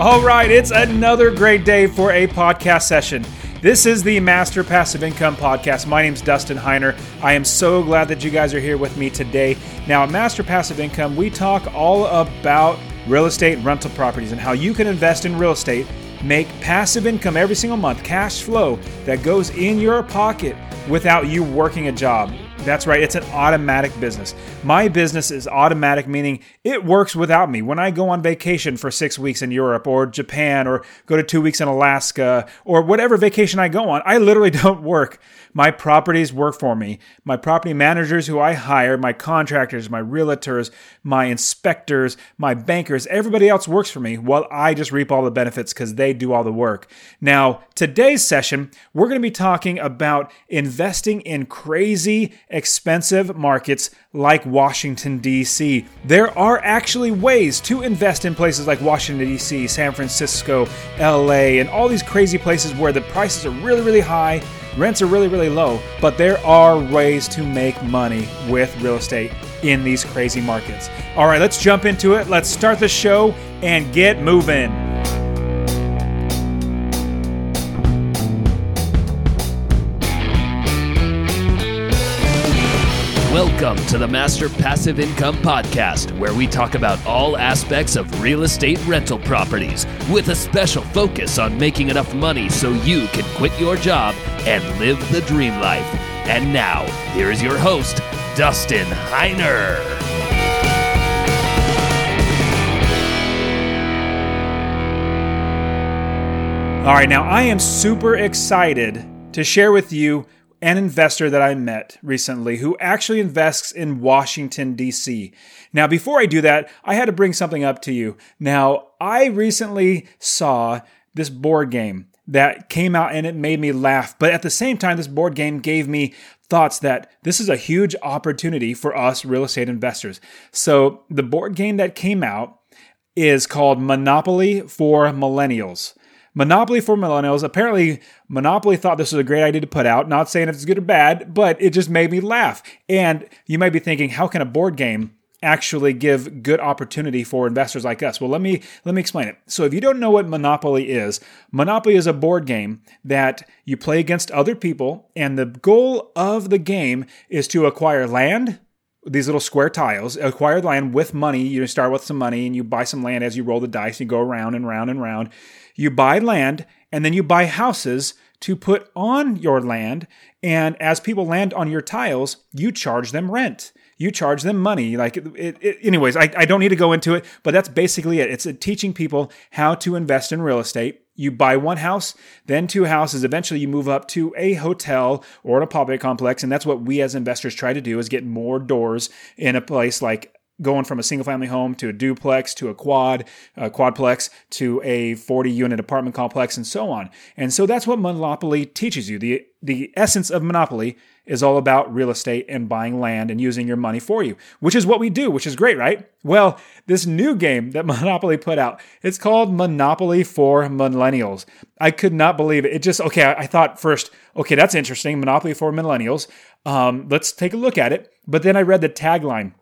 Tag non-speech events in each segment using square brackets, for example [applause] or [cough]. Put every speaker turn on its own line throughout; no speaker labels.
All right, it's another great day for a podcast session. This is the Master Passive Income Podcast. My name's Dustin Heiner. I am so glad that you guys are here with me today. Now, at Master Passive Income, we talk all about real estate rental properties and how you can invest in real estate, make passive income every single month, cash flow that goes in your pocket without you working a job. That's right, it's an automatic business. My business is automatic, meaning it works without me. When I go on vacation for six weeks in Europe or Japan or go to two weeks in Alaska or whatever vacation I go on, I literally [laughs] don't work. My properties work for me. My property managers who I hire, my contractors, my realtors, my inspectors, my bankers, everybody else works for me while I just reap all the benefits because they do all the work. Now, today's session, we're going to be talking about investing in crazy, expensive markets like Washington, D.C. There are actually ways to invest in places like Washington, D.C., San Francisco, L.A., and all these crazy places where the prices are really, really high Rents are really, really low, but there are ways to make money with real estate in these crazy markets. All right, let's jump into it. Let's start the show and get moving.
To the Master Passive Income Podcast, where we talk about all aspects of real estate rental properties with a special focus on making enough money so you can quit your job and live the dream life. And now, here is your host, Dustin Heiner.
All right, now I am super excited to share with you an investor that I met recently who actually invests in Washington, D.C. Now, before I do that, I had to bring something up to you. Now, I recently saw this board game that came out and it made me laugh. But at the same time, this board game gave me thoughts that this is a huge opportunity for us real estate investors. So, the board game that came out is called Monopoly for Millennials. Monopoly for millennials. Apparently, Monopoly thought this was a great idea to put out. Not saying if it's good or bad, but it just made me laugh. And you might be thinking, how can a board game actually give good opportunity for investors like us? Well, let me let me explain it. So, if you don't know what Monopoly is, Monopoly is a board game that you play against other people, and the goal of the game is to acquire land, these little square tiles, acquire land with money. You start with some money and you buy some land as you roll the dice. And you go around and round and round. You buy land and then you buy houses to put on your land. And as people land on your tiles, you charge them rent. You charge them money. Like, it, it, anyways, I, I don't need to go into it, but that's basically it. It's uh, teaching people how to invest in real estate. You buy one house, then two houses. Eventually, you move up to a hotel or an apartment complex, and that's what we as investors try to do: is get more doors in a place like going from a single family home to a duplex to a quad, a quadplex to a 40 unit apartment complex and so on. And so that's what Monopoly teaches you. The the essence of Monopoly is all about real estate and buying land and using your money for you, which is what we do, which is great, right? Well, this new game that [laughs] Monopoly put out, it's called Monopoly for Millennials. I could not believe it. It just okay, I, thought first, okay, that's interesting, Monopoly for Millennials. Um, let's take a look at it. But then I read the tagline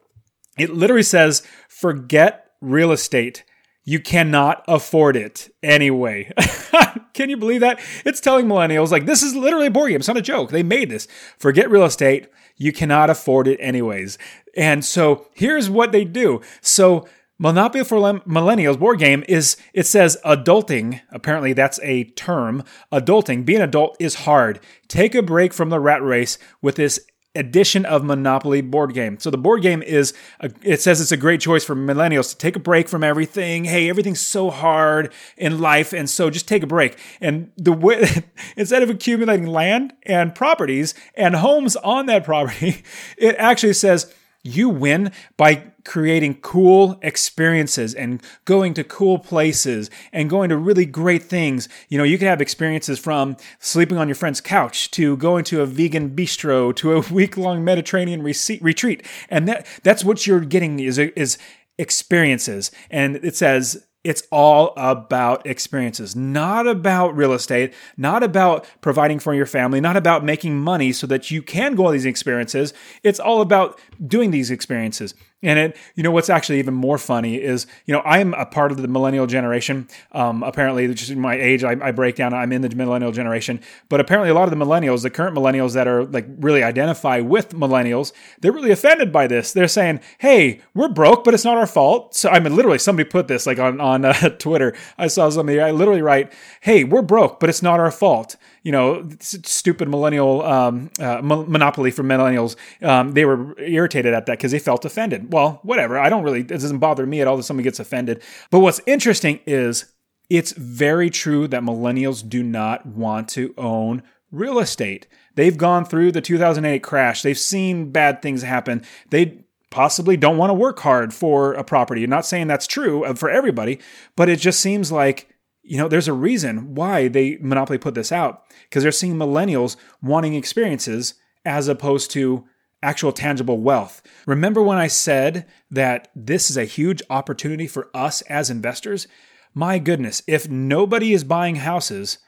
it literally says, forget real estate. You cannot afford it anyway. [laughs] Can you believe that? It's telling millennials, like, this is literally a board game. It's not a joke. They made this. Forget real estate. You cannot afford it anyways. And so here's what they do. So, Monopoly for Millennials board game is, it says adulting. Apparently, that's a term. Adulting, being adult is hard. Take a break from the rat race with this edition of Monopoly board game. So the board game is, a, it says it's a great choice for millennials to take a break from everything. Hey, everything's so hard in life, and so just take a break. And the way, [laughs] instead of accumulating land and properties and homes on that property, [laughs] it actually says you win by creating cool experiences and going to cool places and going to really great things. You know, you can have experiences from sleeping on your friend's couch to going to a vegan bistro to a [laughs] week long Mediterranean retreat. And that, that's what you're getting is, is experiences. And it says, it's all about experiences, not about real estate, not about providing for your family, not about making money so that you can go on these experiences. It's all about doing these experiences. And it, you know, what's actually even more funny is, you know, I'm a part of the millennial generation. Um, apparently, just my age, I, I, break down. I'm in the millennial generation, but apparently, a lot of the millennials, the current millennials that are like really identify with millennials, they're really offended by this. They're saying, "Hey, we're broke, but it's not our fault." So I mean, literally, somebody put this like on on uh, [laughs] Twitter. I saw somebody. I literally write, "Hey, we're broke, but it's not our fault." You know, stupid millennial um, uh, monopoly for millennials. Um, they were irritated at that because they felt offended well, whatever. I don't really, it doesn't bother me at all that someone gets offended. But what's interesting is it's very true that millennials do not want to own real estate. They've gone through the 2008 crash, they've seen bad things happen. They possibly don't want to work hard for a property. I'm not saying that's true for everybody, but it just seems like you know, there's a reason why they Monopoly put this out because they're seeing millennials wanting experiences as opposed to actual tangible wealth. Remember when I said that this is a huge opportunity for us as investors? My goodness, if nobody is buying houses,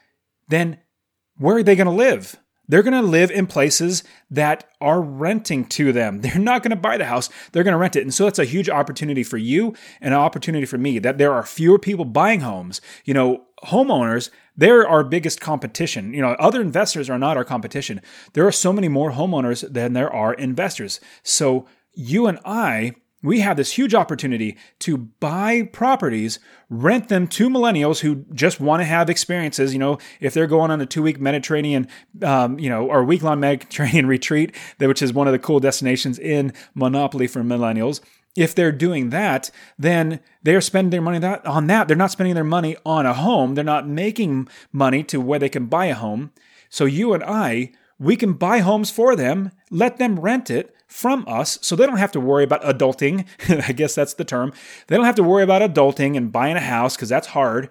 then where are they going to live? They're going to live in places that are renting to them. [laughs] They're not going to buy the house, they're going to rent it. And so it's a huge opportunity for you and an opportunity for me that there are fewer people buying homes. You know, homeowners they're our biggest competition. You know, other investors are not our competition. There are so many more homeowners than there are investors. So you and I, we have this huge opportunity to buy properties, rent them to millennials who just want to have experiences. You know, if they're going on a two week Mediterranean, um, you know, or week long Mediterranean [laughs] retreat, which is one of the cool destinations in Monopoly for millennials, if they're doing that, then they're spending their money that, on that. They're not spending their money on a home. They're not making money to where they can buy a home. So you and I, we can buy homes for them, let them rent it from us so they don't have to worry about adulting. [laughs] I guess that's the term. They don't have to worry about adulting and buying a house because that's hard.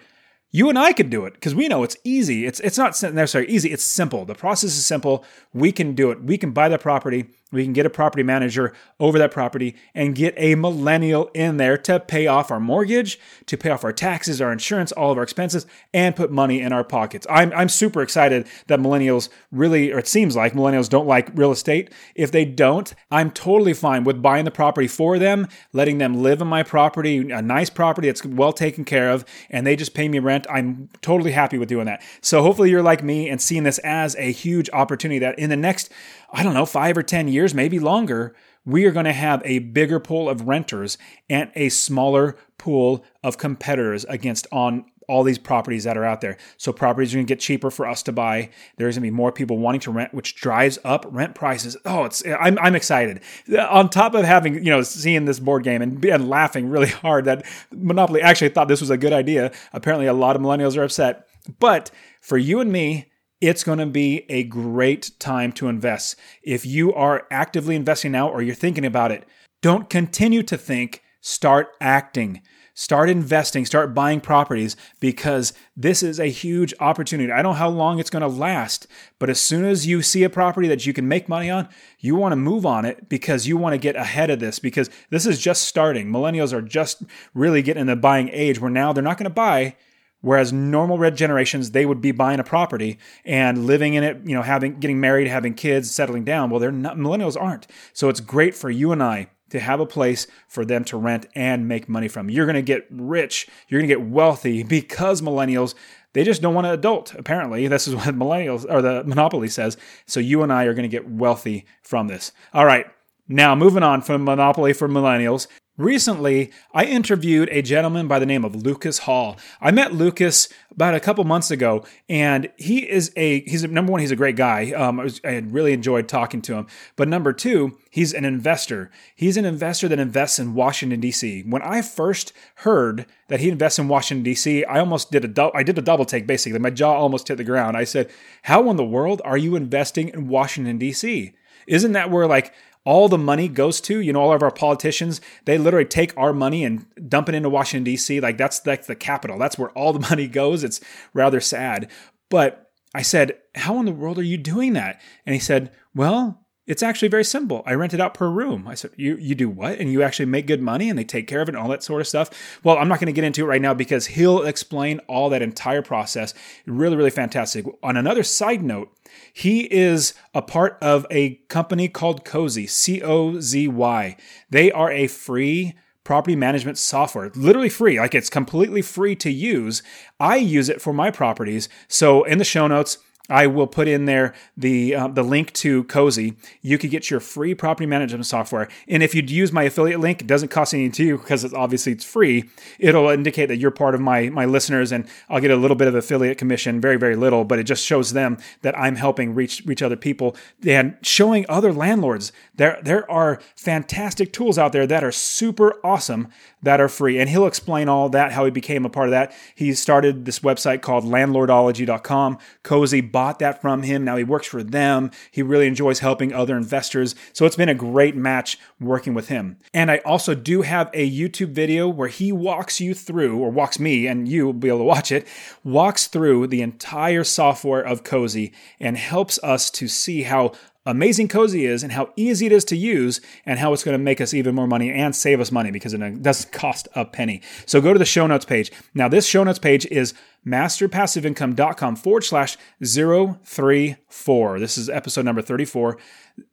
You and I could do it because we know it's easy. It's it's not necessarily easy. It's simple. The process is simple. We can do it. We can buy the property we can get a property manager over that property and get a millennial in there to pay off our mortgage, to pay off our taxes, our insurance, all of our expenses, and put money in our pockets. I'm, I'm super excited that millennials really, or it seems like millennials don't like real estate. If they don't, I'm totally fine with buying the property for them, letting them live in my property, a nice property that's well taken care of, and they just pay me rent. I'm totally happy with doing that. So hopefully you're like me and seeing this as a huge opportunity that in the next I don't know, five or 10 years, maybe longer, we are going to have a bigger pool of renters and a smaller pool of competitors against on all these properties that are out there. So properties are going to get cheaper for us to buy. There's going to be more people wanting to rent, which drives up rent prices. Oh, it's I'm I'm excited. On top of having you know seeing this board game and, and laughing really hard that Monopoly actually thought this was a good idea. Apparently, a lot of millennials are upset. But for you and me, it's going to be a great time to invest. If you are actively investing now or you're thinking about it, don't continue to think, start acting. Start investing, start buying properties because this is a huge opportunity. I don't know how long it's going to last, but as soon as you see a property that you can make money on, you want to move on it because you want to get ahead of this because this is just starting. Millennials are just really getting in the buying age where now they're not going to buy Whereas normal red generations, they would be buying a property and living in it, you know, having getting married, having kids, settling down. Well, they're not millennials aren't. So it's great for you and I to have a place for them to rent and make money from. You're going to get rich, you're going to get wealthy [laughs] because millennials they just don't want to adult. Apparently, this is [laughs] what millennials or the monopoly says. So you and I are going to get wealthy from this. All right. Now, moving on from Monopoly for Millennials, Recently, I interviewed a gentleman by the name of Lucas Hall. I met Lucas about a couple months ago, and he is a he's a, number one. He's a great guy. Um, I, was, I really enjoyed talking to him. But number two, he's an investor. He's an investor that invests in Washington D.C. When I first heard that he invests in Washington D.C., I almost did a du- I did a double take. Basically, my jaw almost hit the ground. I said, "How in the world are you investing in Washington D.C.?" Isn't that where like all the money goes to. You know, all of our politicians, they literally take our money and dump it into Washington, D.C. Like that's like the capital. That's where all the [laughs] money goes. It's rather sad. But I said, How in the world are you doing that? And he said, Well, It's actually very simple. I rent it out per room. I said, you, you do what? And you actually make good money and they take care of it and all that sort of stuff. Well, I'm not going to get into it right now because he'll explain all that entire process. Really, really fantastic. On another side note, he is a part of a company called Cozy, C O Z Y. They are a free property management software, literally free. Like it's completely free to use. I use it for my properties. So in the show notes, I will put in there the uh, the link to Cozy. You could get your free property management software, and if you'd use my affiliate link, it doesn't cost anything to you because it's obviously it's free. It'll indicate that you're part of my my listeners, and I'll get a little bit of affiliate commission, very very little, but it just shows them that I'm helping reach reach other people and showing other landlords there there are fantastic tools out there that are super awesome that are free. And he'll explain all that, how he became a part of that. He started this website called landlordology.com. Cozy bought that from him. Now he works for them. He really enjoys helping other investors. So it's been a great match working with him. And I also do have a YouTube video where he walks you through, or walks me, and you will be able to watch it, walks through the entire software of Cozy and helps us to see how amazing Cozy is and how easy it is to use and how it's going to make us even more money and save us money because it doesn't cost a penny. So go to the show notes page. Now, this show notes page is masterpassiveincome.com forward slash 034. This is episode number 34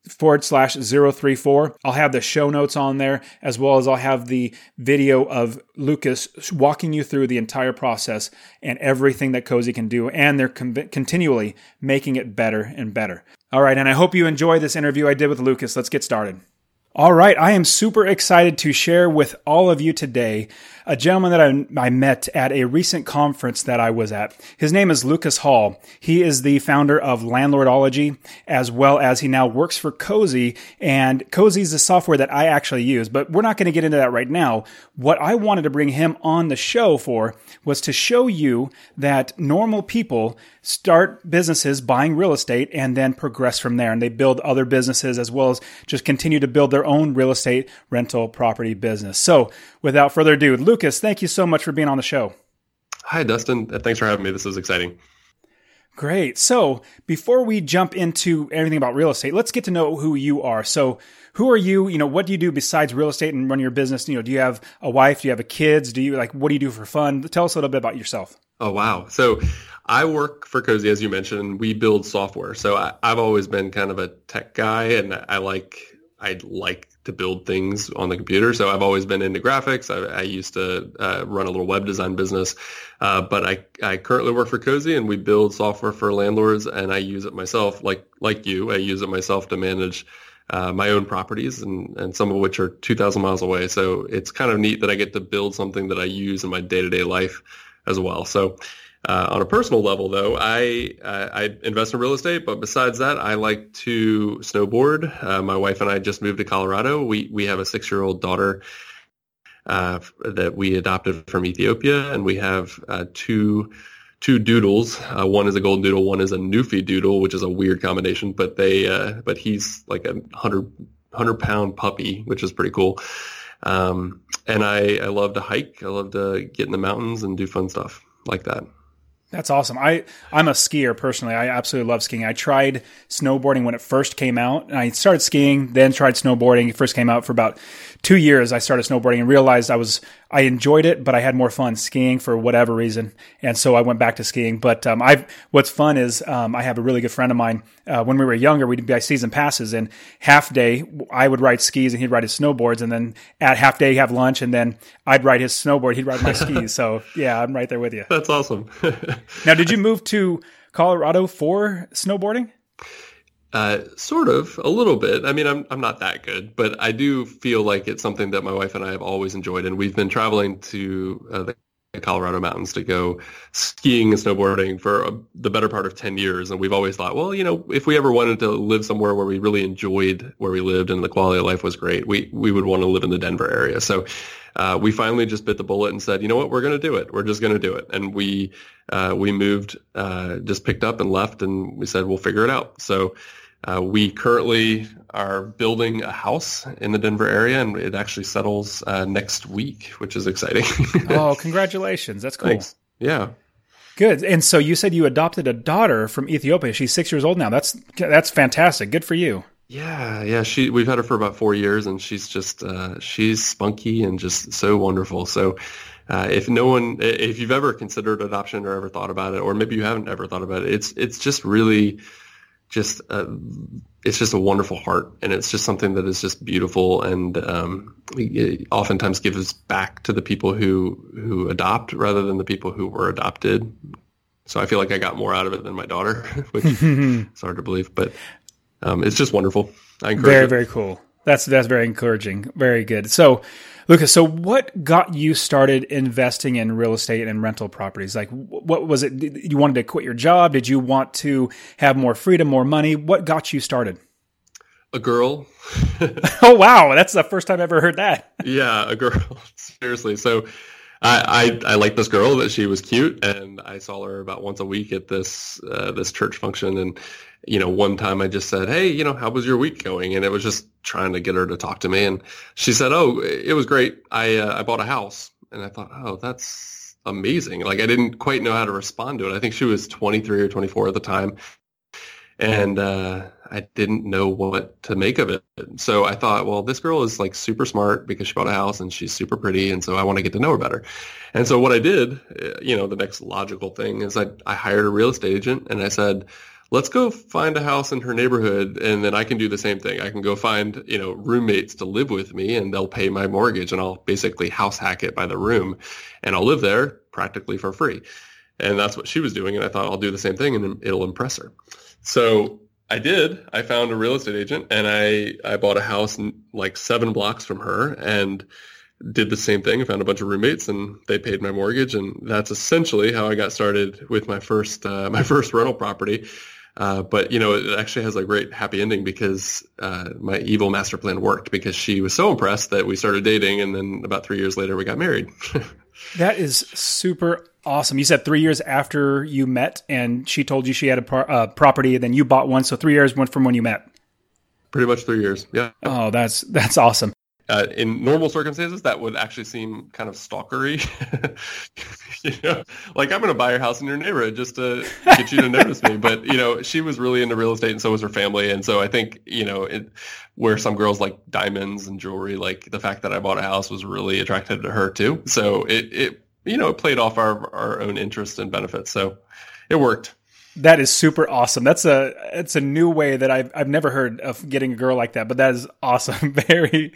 forward slash 034. I'll have the show notes on there as well as I'll have the video of Lucas walking you through the entire process and everything that Cozy can do. And they're con- continually making it better and better. All right, and I hope you enjoy this interview I did with Lucas. Let's get started. All right, I am super excited to share with all of you today a gentleman that I, I, met at a recent conference that I was at. His name is Lucas Hall. He is the founder of Landlordology, as well as he now works for Cozy. And Cozy is the software that I actually use, but we're not going to get into that right now. What I wanted to bring him on the show for was to show you that normal people start businesses buying real estate and then progress from there. And they build other businesses as well as just continue to build their own real estate rental property business. So without further ado, Lucas, thank you so much for being on the show.
Hi, Dustin. Uh, thanks for having me. This is exciting.
Great. So before we jump into everything about real estate, let's get to know who you are. So who are you? You know, what do you do besides real estate and run your business? You know, do you have a wife? Do you have a kids? Do you like, what do you do for fun? Tell us a little bit about yourself.
Oh, wow. So I work for Cozy, as you mentioned. We build software. So I, have always been kind of a tech guy and I like, I like to build things on the computer. So I've always been into graphics. I, I used to uh, run a little web design business, uh, but I, I currently work for Cozy and we build software for landlords and I use it myself, like like you. I use it myself to manage uh, my own properties and, and some of which are 2,000 miles away. So it's kind of neat that I get to build something that I use in my day-to-day life as well. So uh, on a personal level, though, I uh, I invest in real estate, but besides that, I like to snowboard. Uh, my wife and I just moved to Colorado. We we have a six year old daughter uh, that we adopted from Ethiopia, and we have uh, two two doodles. Uh, one is a golden doodle, one is a Newfie doodle, which is a weird combination. But they but he's like a hundred hundred pound puppy, which is pretty cool. Um, and I, I love to hike. I love to get in the mountains and do fun stuff like that.
That's awesome. I I'm a skier personally. I absolutely love skiing. I tried snowboarding when it first came out. I started skiing, then tried snowboarding. It first came out for about two years. I started snowboarding and realized I was I enjoyed it, but I had more fun skiing for whatever reason, and so I went back to skiing. But um, I what's fun is um, I have a really good friend of mine. Uh, when we were younger, we'd buy season passes, and half day I would ride skis and he'd ride his snowboards, and then at half day have lunch, and then I'd ride his snowboard, he'd ride my [laughs] skis. So yeah, I'm right there with you.
That's awesome. [laughs]
now, did you move to Colorado for snowboarding?
Uh, sort of, a little bit. I mean, I'm I'm not that good, but I do feel like it's something that my wife and I have always enjoyed, and we've been traveling to uh, the Colorado mountains to go skiing and snowboarding for a, the better part of 10 years. And we've always thought, well, you know, if we ever wanted to live somewhere where we really enjoyed where we lived and the quality of life was great, we, we would want to live in the Denver area. So uh, we finally just bit the bullet and said, you know what, we're going to do it. We're just going to do it. And we, uh, we moved, uh, just picked up and left and we said, we'll figure it out. So uh, we currently are building a house in the Denver area, and it actually settles uh, next week, which is exciting. [laughs]
oh, congratulations! That's cool.
Thanks. Yeah.
Good. And so you said you adopted a daughter from Ethiopia. She's six years old now. That's that's fantastic. Good for you.
Yeah, yeah. She we've had her for about four years, and she's just uh, she's spunky and just so wonderful. So, uh, if no one, if you've ever considered adoption or ever thought about it, or maybe you haven't ever thought about it, it's it's just really just uh, it's just a wonderful heart, and it's just something that is just beautiful, and um, oftentimes gives back to the people who who adopt rather than the people who were adopted. So I feel like I got more out of it than my daughter, [laughs] which [laughs] is hard to believe, but um, it's just wonderful.
I encourage very, it. very cool. That's that's very encouraging. Very good. So, Lucas, so what got you started investing in real estate and rental properties? Like, what was it? You wanted to quit your job? Did you want to have more freedom, more money? What got you started?
A girl. [laughs]
oh wow, that's the first time I've ever heard that.
yeah, a girl. [laughs] Seriously. So I, I, I liked this girl that she was cute and I saw her about once a week at this uh, this church function and you know one time I just said hey you know how was your week going? And it was just trying to get her to talk to me and she said oh it was great. I uh, I bought a house. And I thought oh that's amazing. Like I didn't quite know how to respond to it. I think she was 23 or 24 at the time and uh, I didn't know what to make of it. So I thought, well, this girl is like super smart because she bought a house and she's super pretty, and so I want to get to know her better. And so what I did, uh, you know, the next logical thing is I I hired a real estate agent and I said, let's go find a house in her neighborhood and then I can do the same thing. I can go find, you know, roommates to live with me and they'll pay my mortgage and I'll basically house hack it by the room and I'll live there practically for free. And that's what she was doing. And I thought I'll do the same thing and it'll impress her. So I did. I found a real estate agent and I, I bought a house like seven blocks from her and did the same thing. I found a bunch of roommates and they paid my mortgage. And that's essentially how I got started with my first, uh, [laughs] my first rental property. Uh, but you know, it actually has a great happy ending because uh, my evil master plan worked because she was so impressed that we started dating, and then about three years later, we got married. [laughs]
that is super Awesome. You said three years after you met, and she told you she had a pro- uh, property, and then you bought one. So three years went from when you met.
Pretty much three years. Yeah.
Oh, that's that's awesome.
Uh, in normal circumstances, that would actually seem kind of stalkery. [laughs] you know, like I'm going to buy your house in your neighborhood just to get you to notice me. But you know, she was really into real estate, and so was her family. And so I think you know, it, where some girls like diamonds and jewelry, like the fact that I bought a house was really attractive to her too. So it it you know, it played off our our own interests and benefits. So it worked.
That is super awesome. That's a it's a new way that I've I've never heard of getting a girl like that, but that is awesome. [laughs] very,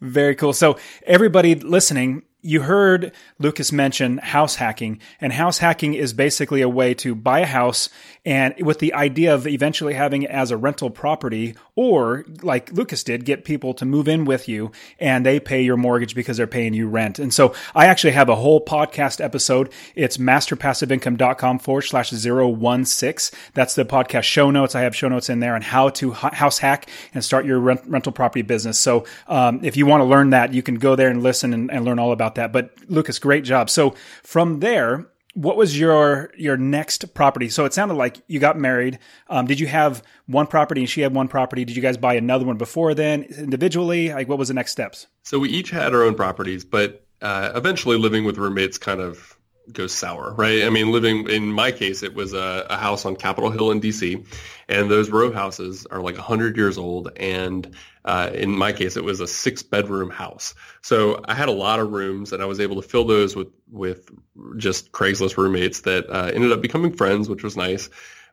very cool. So everybody listening, you heard Lucas mention house hacking, and house hacking is basically a way to buy a house and with the idea of eventually having it as a rental property, or like Lucas did, get people to move in with you and they pay your mortgage because they're paying you rent. And so I actually have a whole podcast episode. It's masterpassiveincome.com forward slash 016. That's the podcast show notes. I have show notes in there on how to house hack and start your rent, rental property business. So um, if you want to learn that, you can go there and listen and, and learn all about that. But Lucas, great job. So from there, what was your your next property? So it sounded like you got married. Um, did you have one property and she had one property? Did you guys buy another one before then individually? Like, what was the next steps?
So we each had our own properties, but uh, eventually living with roommates kind of goes sour, right? I mean, living in my case, it was a, a house on Capitol Hill in DC, and those row houses are like 100 years old. And uh, in my case, it was a six bedroom house. So I had a lot of rooms, and I was able to fill those with with just Craigslist roommates that uh, ended up becoming friends, which was nice.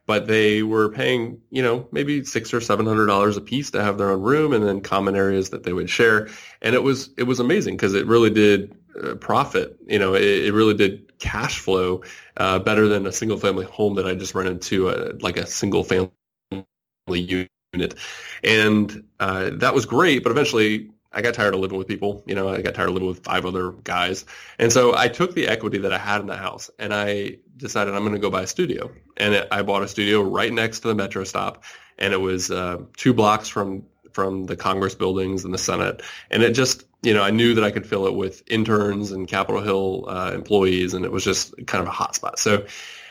But they were paying, you know, maybe six or seven hundred dollars a piece to have their own room, and then common areas that they would share. And it was it was amazing because it really did profit. You know, it, it, really did cash flow uh, better than a single family home that I just run into, a, uh, like a single family unit. And uh, that was great, but eventually I got tired of living with people. You know, I got tired of living with five other guys. And so I took the equity that I had in the house and I decided I'm going to go buy a studio. And it, I bought a studio right next to the metro stop. And it was uh, two blocks from from the Congress buildings and the Senate. And it just, you know, I knew that I could fill it with interns and Capitol Hill uh, employees, and it was just kind of a hot spot. So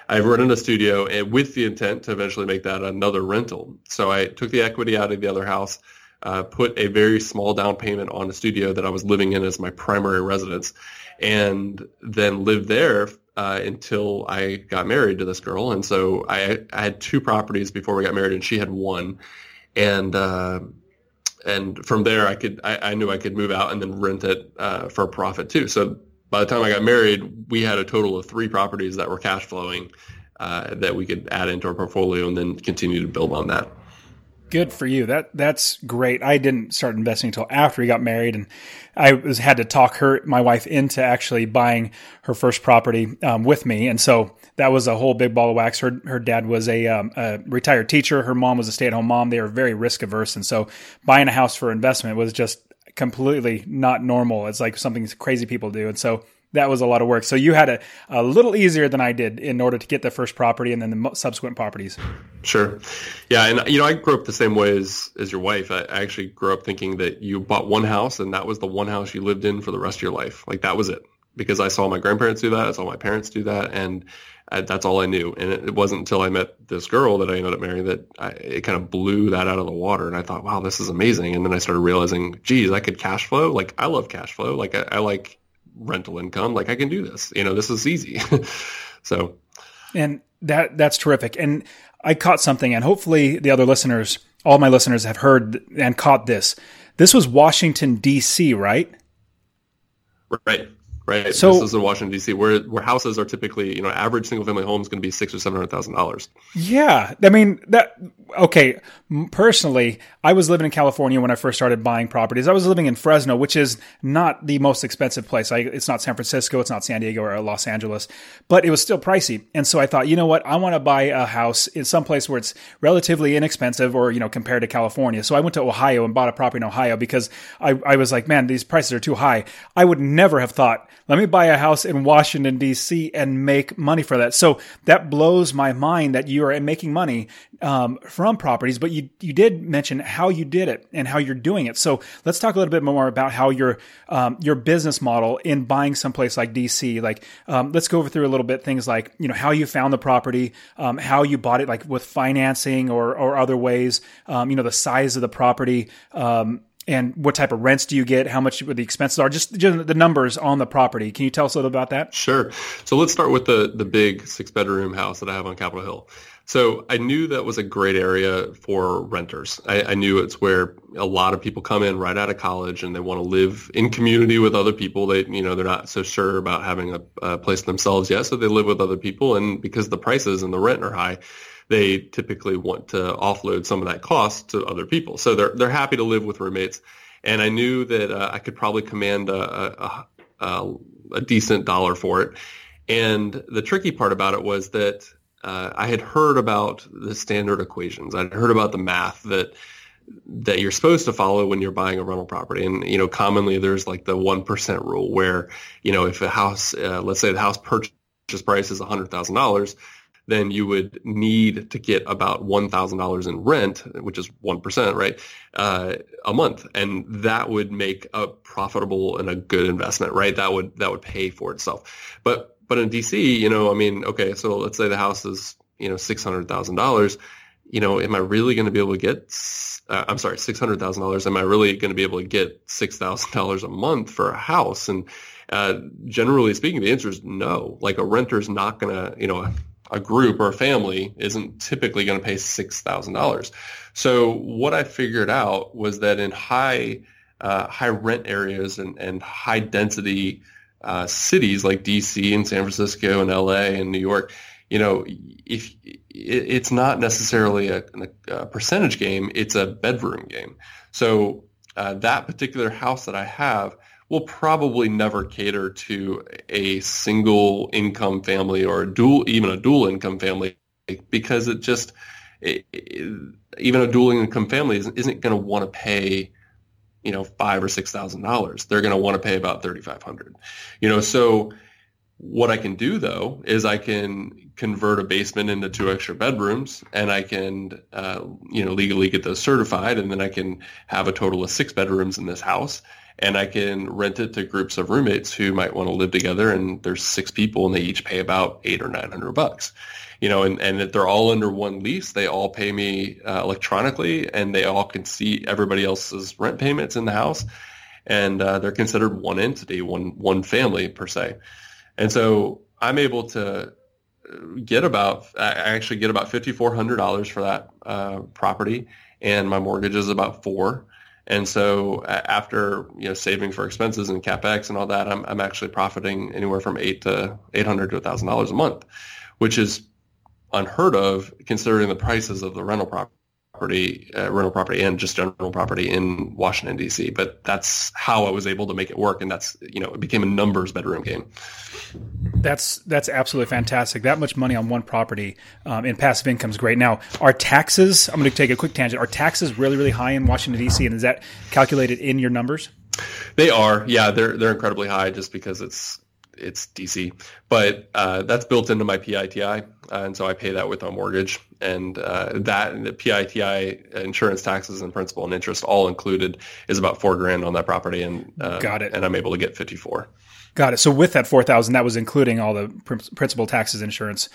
I rented a studio and with the intent to eventually make that another rental. So I took the equity out of the other house, uh, put a very small down payment on a studio that I was living in as my primary residence, and then lived there uh, until I got married to this girl. And so I, I had two properties before we got married, and she had one and uh, and from there I could I, I, knew I could move out and then rent it uh, for a profit too. So by the time I got married, we had a total of three properties that were cash flowing uh, that we could add into our portfolio and then continue to build on that.
Good for you. That that's great. I didn't start investing until after we got married, and I was had to talk her, my wife, into actually buying her first property um, with me, and so that was a whole big ball of wax. Her her dad was a, um, a retired teacher. Her mom was a stay at home mom. They were very risk averse, and so buying a house for investment was just completely not normal. It's like something crazy people do, and so that was a lot of work. So you had a, a little easier than I did in order to get the first property and then the subsequent properties.
Sure. Yeah. And, you know, I grew up the same way as, as your wife. I actually grew up thinking that you bought one house and that was the one house you lived in for the rest of your life. Like that was it. Because I saw my grandparents do that. I saw my parents do that. And I, that's all I knew. And it, it, wasn't until I met this girl that I ended up marrying that I, it kind of blew that out of the water. And I thought, wow, this is amazing. And then I started realizing, geez, I could cash flow. Like I love cash flow. Like I, I like rental income. Like I can do this. You know, this is easy. [laughs] so,
and that that's terrific. And I caught something, and hopefully the other listeners, all my listeners, have heard and caught this. This was Washington D.C., right?
Right. Right. So this is in Washington D.C., where where houses are typically, you know, average single family home is going to be six or seven hundred thousand dollars.
Yeah, I mean that. Okay, personally, I was living in California when I first started buying properties. I was living in Fresno, which is not the most expensive place. I, it's not San Francisco, it's not San Diego or Los Angeles, but it was still pricey. And so I thought, you know what, I want to buy a house in some place where it's relatively inexpensive, or you know, compared to California. So I went to Ohio and bought a property in Ohio because I, I was like, man, these prices are too high. I would never have thought let me buy a house in Washington, D.C. and make money for that. So that blows my mind that you are making money um, from properties, but you, you did mention how you did it and how you're doing it. So let's talk a little bit more about how your, um, your business model in buying someplace like DC, like, um, let's go over through a little bit things like, you know, how you found the property, um, how you bought it, like with financing or, or other ways, um, you know, the size of the property, um, and what type of rents do you get? How much the expenses are? Just, just, the numbers on the property. Can you tell us a little about that?
Sure. So let's start with the the big six bedroom house that I have on Capitol Hill. So I knew that was a great area for renters. I, I, knew it's where a lot of people come in right out of college and they want to live in community with other people. They, you know, they're not so sure about having a, a place themselves yet, so they live with other people. And because the prices and the rent are high, they typically want to offload some of that cost to other people. So they're they're happy to live with roommates. And I knew that uh, I could probably command a, a, a, a, decent dollar for it. And the tricky part about it was that uh, I had heard about the standard equations. I'd heard about the math that that you're supposed to follow when you're buying a rental property. And, you know, commonly there's like the 1% rule where, you know, if a house, uh, let's say the house purchase price is $100,000, then you would need to get about $1,000 in rent, which is 1%, right, uh, a month. And that would make a profitable and a good investment, right? That would, that would pay for itself. But, but in DC, you know, I mean, okay, so let's say the house is, you know, $600,000. You know, am I really going to be able to get, uh, I'm sorry, $600,000? Am I really going to be able to get $6,000 a month for a house? And, uh, generally speaking, the answer is no. Like a renter's not going to, you know, a group or a family isn't typically going to pay $6,000. So what I figured out was that in high uh, high rent areas and, and high density uh, cities like DC and San Francisco and LA and New York, you know, if it, it's not necessarily a, a, percentage game, it's a bedroom game. So uh, that particular house that I have will probably never cater to a single income family or a dual, even a dual income family, because it just it, it, even a dual income family isn't, isn't going to want to pay, you know, five or six thousand dollars. They're going to want to pay about thirty five hundred. You know, so what I can do though is I can convert a basement into two extra bedrooms, and I can, uh, you know, legally get those certified, and then I can have a total of six bedrooms in this house and I can rent it to groups of roommates who might want to live together. And there's six people, and they each pay about eight or nine hundred bucks. You know, and and they're all under one lease, they all pay me uh, electronically, and they all can see everybody else's rent payments in the house, and uh, they're considered one entity, one one family per se. And so I'm able to uh, get about I actually get about fifty four hundred dollars for that uh, property and my mortgage is about four. And so after you know saving for expenses and capex and all that, I'm I'm actually profiting anywhere from eight to eight hundred to thousand dollars a month, which is unheard of considering the prices of the rental property, uh, rental property, and just general property in Washington D.C. But that's how I was able to make it work, and that's you know it became a numbers bedroom game.
That's that's absolutely fantastic. That much money on one property um, in passive income is great. Now, are taxes? I'm going to take a quick tangent. Are taxes really really high in Washington D.C. and is that calculated in your numbers?
They are. Yeah, they're they're incredibly high just because it's it's DC, but uh, that's built into my PITI, uh, and so I pay that with a mortgage, and uh, that the PITI insurance taxes and principal and interest all included is about four grand on that property, and
uh, got it,
and I'm able to get fifty four.
Got it. So with that four thousand, that was including all the principal taxes, insurance.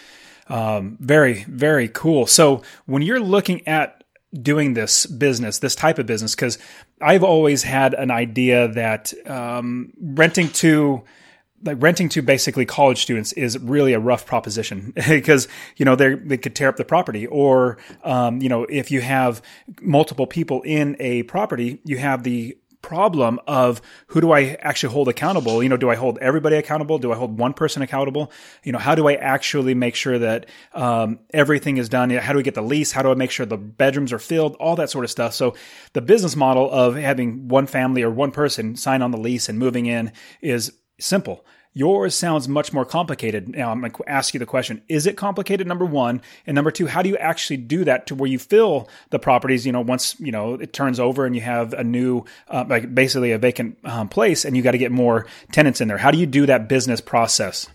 Um, very very cool. So when you're looking at doing this business, this type of business, because I've always had an idea that um, renting to like renting to basically college students is really a rough proposition [laughs] because you know they they could tear up the property or um, you know if you have multiple people in a property you have the problem of who do I actually hold accountable? You know, do I hold everybody accountable? Do I hold one person accountable? You know, how do I actually make sure that um, everything is done? How do we get the lease? How do I make sure the bedrooms are filled? All that sort of stuff. So the business model of having one family or one person sign on the lease and moving in is simple. Yours sounds much more complicated. Now, I'm going to ask you the question Is it complicated? Number one. And number two, how do you actually do that to where you fill the properties, you know, once, you know, it turns over and you have a new, uh, like basically a vacant um, place and you got to get more tenants in there? How do you do that business process?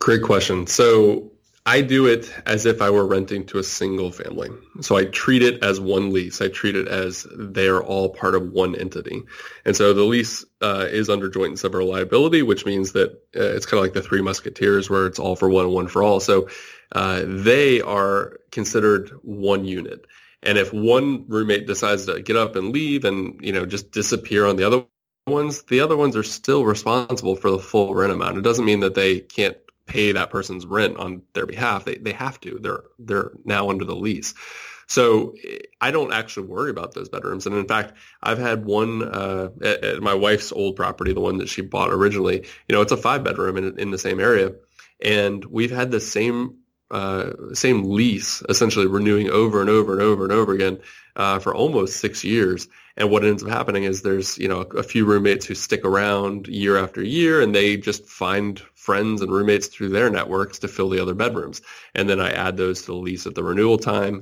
Great question. So, I do it as if I were renting to a single family. So I treat it as one lease. I treat it as they are all part of one entity. And so the lease uh, is under joint and several liability, which means that uh, it's kind of like the Three Musketeers where it's all for one and one for all. So uh, they are considered one unit. And if one roommate decides to get up and leave and, you know, just disappear on the other ones, the other ones are still responsible for the full rent amount. It doesn't mean that they can't pay that person's rent on their behalf. They they have to. They're they're now under the lease. So I don't actually worry about those bedrooms. And in fact, I've had one uh, at, at, my wife's old property, the one that she bought originally. You know, it's a five bedroom in in the same area, and we've had the same uh, same lease essentially renewing over and over and over and over again uh, for almost six years. And what ends up happening is there's you know a, a few roommates who stick around year after year, and they just find friends and roommates through their networks to fill the other bedrooms. And then I add those to the lease at the renewal time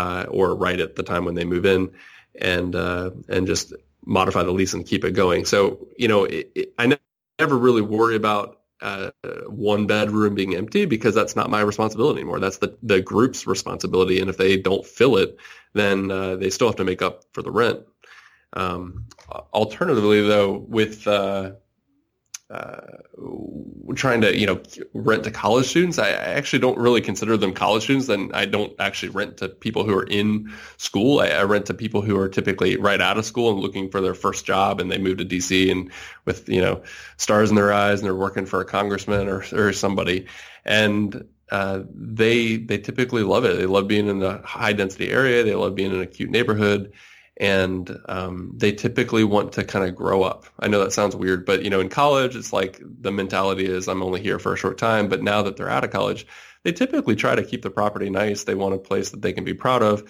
uh, or right at the time when they move in and uh, and just modify the lease and keep it going. So, you know, it, it, I never really worry about uh, one bedroom being empty because that's not my responsibility anymore. That's the, the group's responsibility. And if they don't fill it, then uh, they still have to make up for the rent. Um, alternatively, though, with uh, uh, trying to you know rent to college students. I, I, actually don't really consider them college students. Then I don't actually rent to people who are in school. I, I, rent to people who are typically right out of school and looking for their first job, and they move to DC and with you know stars in their eyes, and they're working for a congressman or or somebody, and uh, they they typically love it. They love being in a high density area. They love being in a cute neighborhood and um, they typically want to kind of grow up. I know that sounds weird, but you know, in college, it's like the mentality is I'm only here for a short time. But now that they're out of college, they typically try to keep the property nice. They want a place that they can be proud of,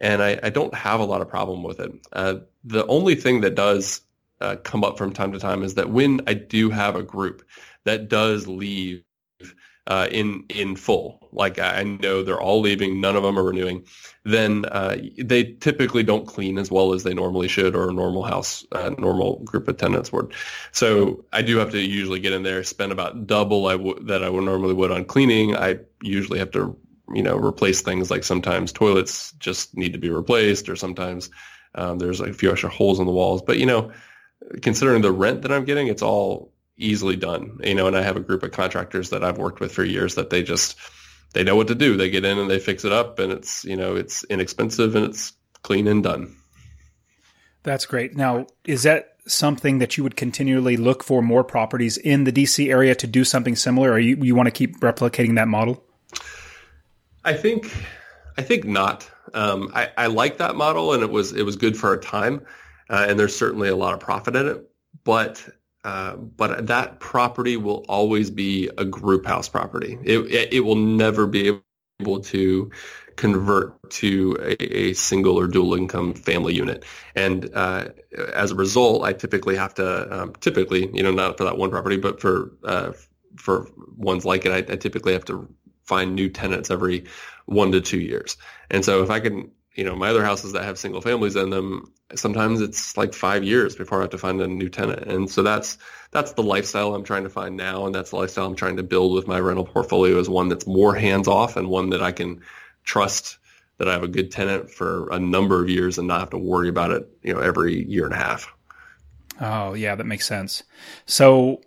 and I, I don't have a lot of problem with it. Uh, the only thing that does uh, come up from time to time is that when I do have a group that does leave uh, in in full, like I know they're all leaving, none of them are renewing, then uh, they typically don't clean as well as they normally should, or a normal house, uh, normal group of tenants would. So I do have to usually get in there, spend about double I w- that I would normally would on cleaning. I usually have to, you know, replace things like sometimes toilets just need to be replaced, or sometimes um, there's like a few extra holes in the walls. But you know, considering the rent that I'm getting, it's all easily done. You know, and I have a group of contractors that I've worked with for years that they just they know what to do. They get in and they fix it up, and it's you know it's inexpensive and it's clean and done.
That's great. Now, is that something that you would continually look for more properties in the DC area to do something similar, or you, you want to keep replicating that model?
I think I think not. Um, I, I like that model, and it was it was good for a time, uh, and there's certainly a lot of profit in it. But uh, but that property will always be a group house property. It, it, it will never be able to convert to a, a, single or dual income family unit. And uh, as a result, I typically have to, um, typically, you know, not for that one property, but for uh, for ones like it, I, I, typically have to find new tenants every one to two years. And so if I can, you know, my other houses that have single families in them, sometimes it's like five years before I have to find a new tenant. And so that's that's the lifestyle I'm trying to find now, and that's the lifestyle I'm trying to build with my rental portfolio is one that's more hands off and one that I can trust that I have a good tenant for a number of years and not have to worry about it, you know, every year and a half.
Oh, yeah, that makes sense. So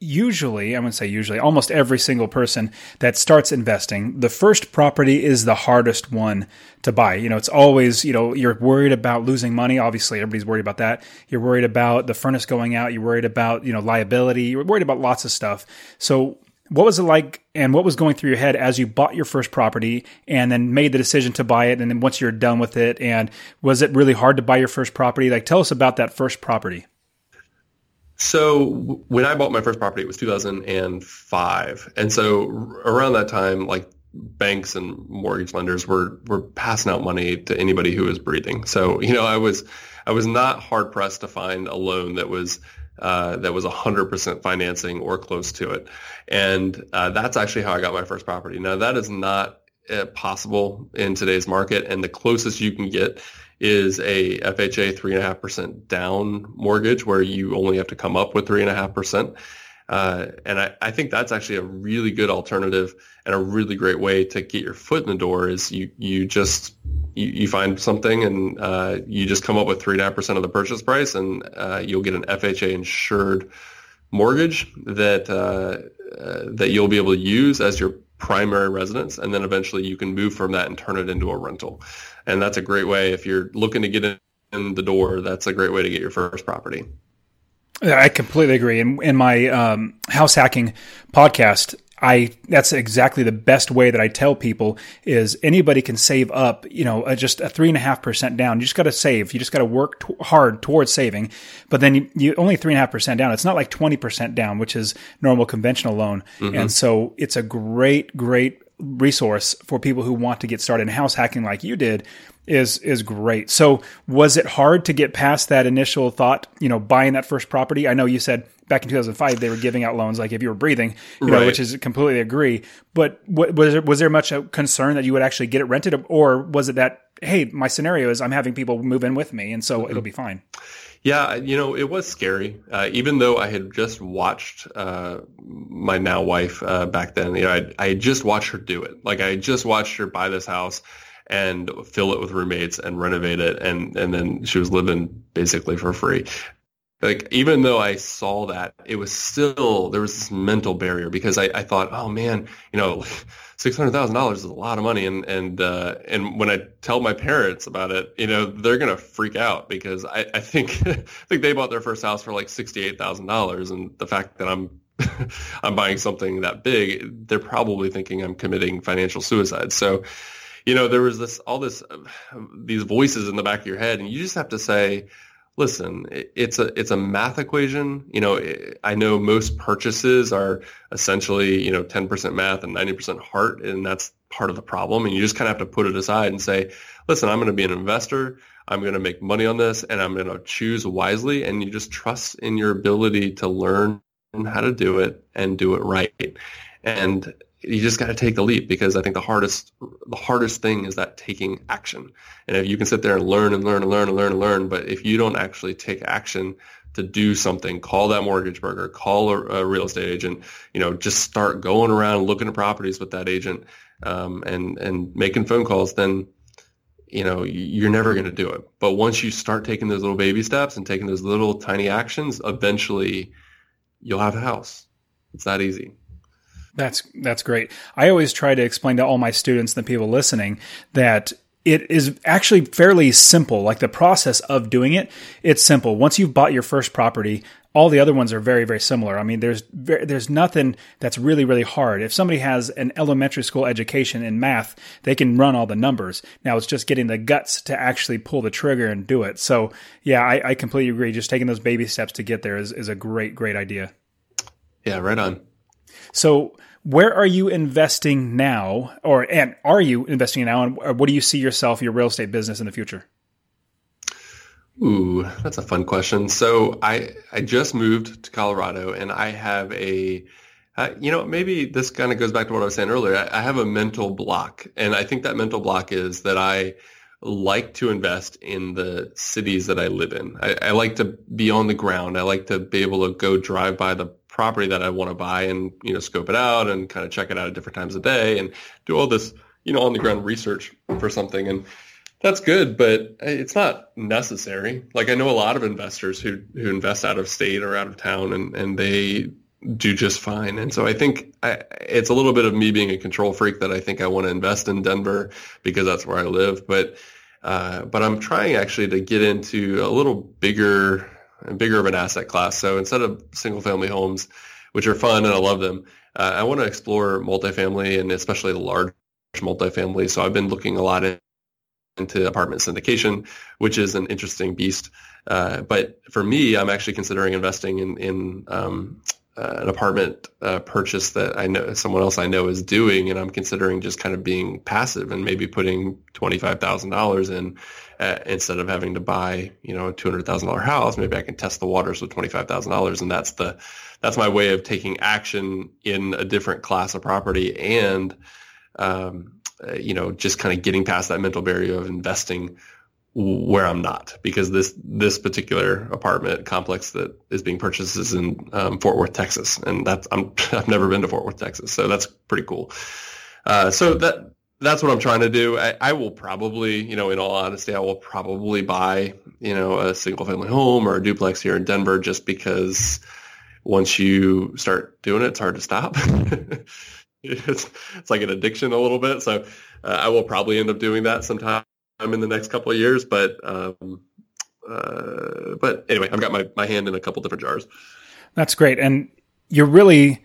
usually, I'm going to say usually, almost every single person that starts investing, the first property is the hardest one to buy. You know, it's always, you know, you're worried about losing money. Obviously, everybody's worried about that. You're worried about the furnace going out. You're worried about, you know, liability. You're worried about lots of stuff. So, what was it like and what was going through your head as you bought your first property and then made the decision to buy it and then once you're done with it and was it really hard to buy your first property like tell us about that first property
so when I bought my first property, it was 2005, and so around that time, like banks and mortgage lenders were were passing out money to anybody who was breathing. So you know, I was I was not hard pressed to find a loan that was uh, that was 100% financing or close to it, and uh, that's actually how I got my first property. Now that is not uh, possible in today's market, and the closest you can get is a FHA three and a half percent down mortgage where you only have to come up with three and a half percent. Uh, and I, I, think that's actually a really good alternative and a really great way to get your foot in the door is you, you just, you, you find something and uh, you just come up with three and a half percent of the purchase price and uh, you'll get an FHA insured mortgage that, uh, uh, that you'll be able to use as your primary residence. And then eventually you can move from that and turn it into a rental and that's a great way if you're looking to get in the door. That's a great way to get your first property.
I completely agree. In, in my um, house hacking podcast, I that's exactly the best way that I tell people is anybody can save up, you know, just a three and a half percent down. You just got to save. You just got to work t- hard towards saving. But then you, you only three and a half percent down. It's not like twenty percent down, which is normal conventional loan. Mm-hmm. And so it's a great, great resource for people who want to get started in house hacking like you did is is great. So was it hard to get past that initial thought, you know, buying that first property? I know you said back in 2005 they were giving out loans like if you were breathing, you right. know, which is completely agree. But what, was there, was there much a concern that you would actually get it rented or was it that hey, my scenario is I'm having people move in with me and so mm-hmm. it'll be fine?
Yeah, you know, it was scary. Uh, even though I had just watched uh, my now wife uh, back then, you know, I, I had just watched her do it. Like I just watched her buy this house and fill it with roommates and renovate it, and and then she was living basically for free. Like even though I saw that, it was still there was this mental barrier because I, I thought, oh man, you know [laughs] six hundred thousand dollars is a lot of money, and and uh, and when I tell my parents about it, you know, they're gonna freak out because I, I think [laughs] I think they bought their first house for like sixty eight thousand dollars, and the fact that I'm [laughs] I'm buying something that big, they're probably thinking I'm committing financial suicide. So, you know, there was this all this these voices in the back of your head, and you just have to say listen, it's a it's a math equation. You know, I know most purchases are essentially you know 10% math and 90% heart, and that's part of the problem. And you just kind of have to put it aside and say, listen, I'm going to be an investor. I'm going to make money on this, and I'm going to choose wisely. And you just trust in your ability to learn how to do it and do it right. And you just got to take the leap because I think the hardest the hardest thing is that taking action. And if you can sit there and learn and learn and learn and learn and learn, but if you don't actually take action to do something, call that mortgage broker, call a, a real estate agent, you know, just start going around looking at properties with that agent um, and and making phone calls, then you know you're never going to do it. But once you start taking those little baby steps and taking those little tiny actions, eventually you'll have a house. It's that easy.
That's that's great. I always try to explain to all my students and the people listening that it is actually fairly simple. Like the process of doing it, it's simple. Once you've bought your first property, all the other ones are very very similar. I mean, there's there's nothing that's really really hard. If somebody has an elementary school education in math, they can run all the numbers. Now it's just getting the guts to actually pull the trigger and do it. So yeah, I, I completely agree. Just taking those baby steps to get there is, is a great great idea.
Yeah, right on.
So where are you investing now, or and are you investing now, and what do you see yourself your real estate business in the future?
Ooh, that's a fun question. So I I just moved to Colorado, and I have a uh, you know, maybe this kind of goes back to what I was saying earlier. I, I, have a mental block, and I think that mental block is that I like to invest in the cities that I live in. I, I like to be on the ground. I like to be able to go drive by the property that I want to buy and you know scope it out and kind of check it out at different times of day and do all this you know on the ground research for something and that's good, but it's not necessary. Like I know a lot of investors who who invest out of state or out of town, and and they do just fine. And so I think I, it's a little bit of me being a control freak that I think I want to invest in Denver because that's where I live. But uh, but I'm trying actually to get into a little bigger bigger of an asset class. So instead of single family homes, which are fun and I love them, uh, I want to explore multifamily and especially the large multifamily. So I've been looking a lot into apartment syndication, which is an interesting beast. Uh, but for me, I'm actually considering investing in, in um, uh, an apartment uh, purchase that I know someone else I know is doing, and I'm considering just kind of being passive and maybe putting twenty five thousand dollars in uh, instead of having to buy you know a two hundred thousand dollar house. Maybe I can test the waters with twenty five thousand dollars, and that's the that's my way of taking action in a different class of property and um, uh, you know, just kind of getting past that mental barrier of investing where I'm not because this this particular apartment complex that is being purchased is in um, Fort Worth, Texas, and that's I'm [laughs] I've never been to Fort Worth, Texas, so that's pretty cool. Uh, so that that's what I'm trying to do. I, I, will probably, you know, in all honesty, I will probably buy, you know, a single family home or a duplex here in Denver just because once you start doing it, it's hard to stop. [laughs] it's, it's like an addiction a little bit. So uh, I will probably end up doing that sometime in the next couple of years. But um, uh, but anyway, I've got my, my hand in a couple different jars.
That's great. And you're really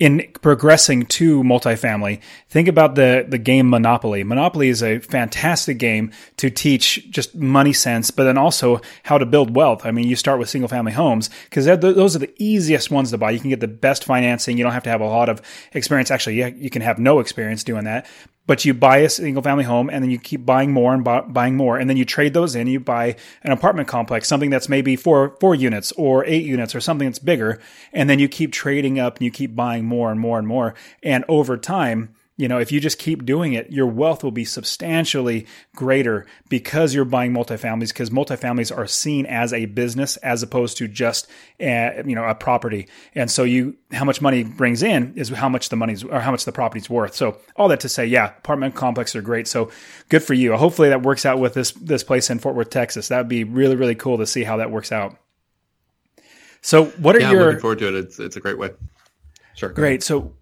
in progressing to multifamily, think about the, the game Monopoly. Monopoly is a fantastic game to teach just money sense, but then also how to build wealth. I mean, you start with single family homes because those are the easiest ones to buy. You can get the best financing. You don't have to have a lot of experience. Actually, you can have no experience doing that, but you buy a single family home and then you keep buying more and bu- buying more and then you trade those in you buy an apartment complex something that's maybe four four units or eight units or something that's bigger and then you keep trading up and you keep buying more and more and more and over time you know, if you just keep doing it, your wealth will be substantially greater because you're buying multifamilies because multifamilies are seen as a business as opposed to just a, you know, a property. And so you how much money brings in is how much the money's or how much the property's worth. So all that to say, yeah, apartment complexes are great. So good for you. Hopefully that works out with this this place in Fort Worth, Texas. That would be really really cool to see how that works out. So what are
yeah,
your
looking forward to it. It's it's a great way.
Sure. Great. So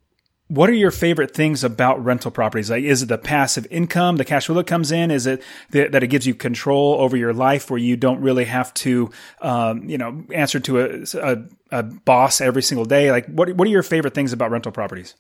what are your favorite things about rental properties? Like, is it the passive income, the cash flow that comes in? Is it that it gives you control over your life where you don't really have to, um, you know, answer to a, a, a, boss every single day? Like, what, what are your favorite things about rental properties?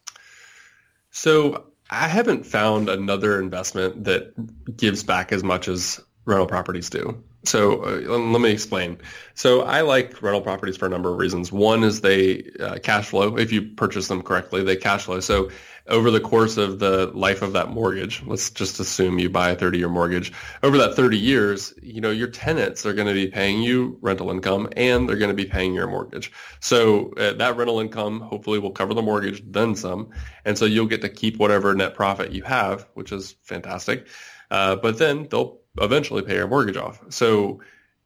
So I haven't found another investment that gives back as much as rental properties do. So uh, let me explain. So I like rental properties for a number of reasons. One is they uh, cash flow. If you purchase them correctly, they cash flow. So over the course of the life of that mortgage, let's just assume you buy a 30-year mortgage. Over that 30 years, you know, your tenants are going to be paying you rental income and they're going to be paying your mortgage. So uh, that rental income hopefully will cover the mortgage, then some. And so you'll get to keep whatever net profit you have, which is fantastic. Uh, but then they'll eventually pay your mortgage off. So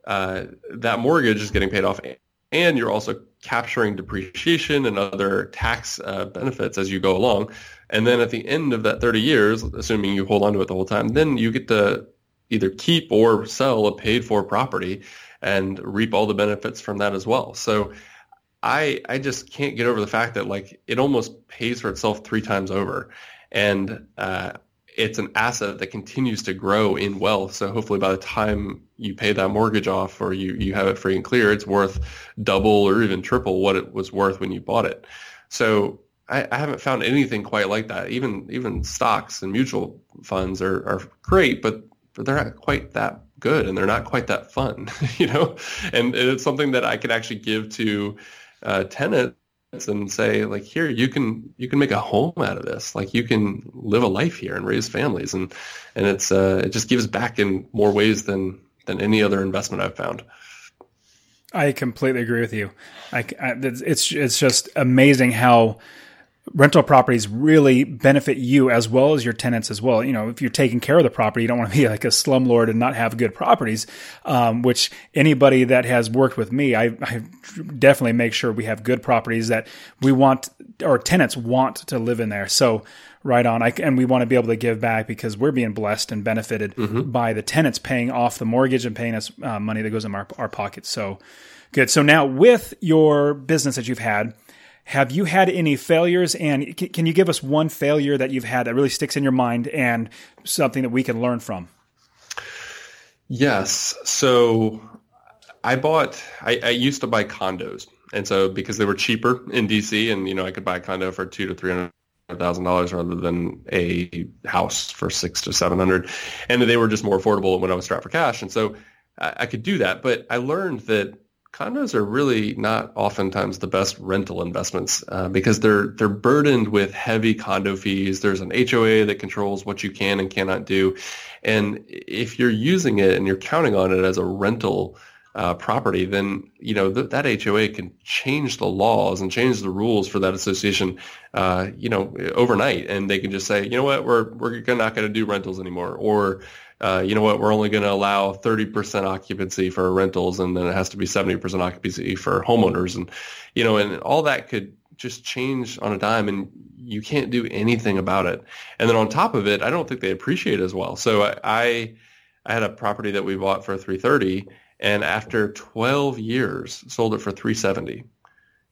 uh, that mortgage is getting paid off, and you're also capturing depreciation and other tax uh, benefits as you go along. And then at the end of that 30 years, assuming you hold on to it the whole time, then you get to either keep or sell a paid for property and reap all the benefits from that as well. So I I just can't get over the fact that like it almost pays for itself three times over. And uh, it's an asset that continues to grow in wealth. So hopefully by the time you pay that mortgage off or you, you have it free and clear, it's worth double or even triple what it was worth when you bought it. So I, I haven't found anything quite like that. Even even stocks and mutual funds are, are great, but, but they're not quite that good and they're not quite that fun, [laughs] you know? And it's something that I could actually give to uh, tenants and say like here you can you can make a home out of this like you can live a life here and raise families and and it's uh it just gives back in more ways than than any other investment I've found.
I completely agree with you. I, it's it's just amazing how rental properties really benefit you as well as your tenants as well. You know, if you're taking care of the property, you don't want to be [laughs] like a slumlord and not have good properties. Um, which anybody that has worked with me, I, I, definitely make sure we have good properties that we want our tenants want to live in there. So right on, I, and we want to be able to give back because we're being blessed and benefited mm-hmm. by the tenants paying off the mortgage and paying us uh, money that goes in our, our pockets. So good. So now with your business that you've had have you had any failures? And can you give us one failure that you've had that really sticks in your mind and something that we can learn from?
Yes. So I bought, I, I used to buy condos. And so because they were cheaper in DC and, you know, I could buy a condo for two to 300 thousand dollars rather than a house for six to seven hundred, and they were just more affordable when I was strapped for cash, and so I, I could do that. But I learned that condos are really not oftentimes the best rental investments uh, because they're they're burdened with heavy condo fees. There's an HOA that controls what you can and cannot do, and if you're using it and you're counting on it as a rental uh, property, then you know th- that HOA can change the laws and change the rules for that association, uh, you know, overnight, and they can just say, you know what, we're we're not going to do rentals anymore, or uh, you know what, we're only going to allow 30% occupancy for rentals and then it has to be 70% occupancy for homeowners. And, you know, and all that could just change on a dime and you can't do anything about it. And then on top of it, I don't think they appreciate it as well. So I, I, I had a property that we bought for 330 and after 12 years sold it for 370.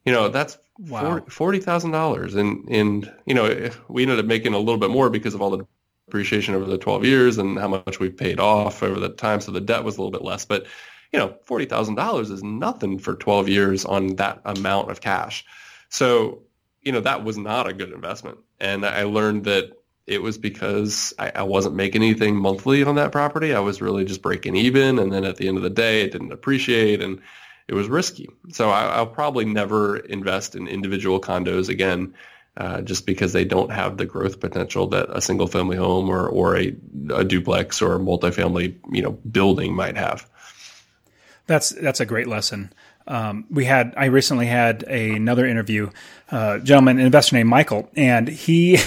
You know, that's wow. $40,000 and, and, you know, we ended up making a little bit more because of all the depreciation over the 12 years and how much we've paid off over the time. So the debt was a little bit less, but you know, $40,000 is nothing for 12 years on that amount of cash. So, you know, that was not a good investment. And I learned that it was because I, I, wasn't making anything monthly on that property. I was really just breaking even. And then at the end of the day, it didn't appreciate and it was risky. So I, will probably never invest in individual condos again uh, just because they don't have the growth potential that a single family home or, or a, a duplex or a multifamily you know building might have.
That's that's a great lesson. Um, we had I recently had a, another interview, uh, gentleman, an investor named Michael, and he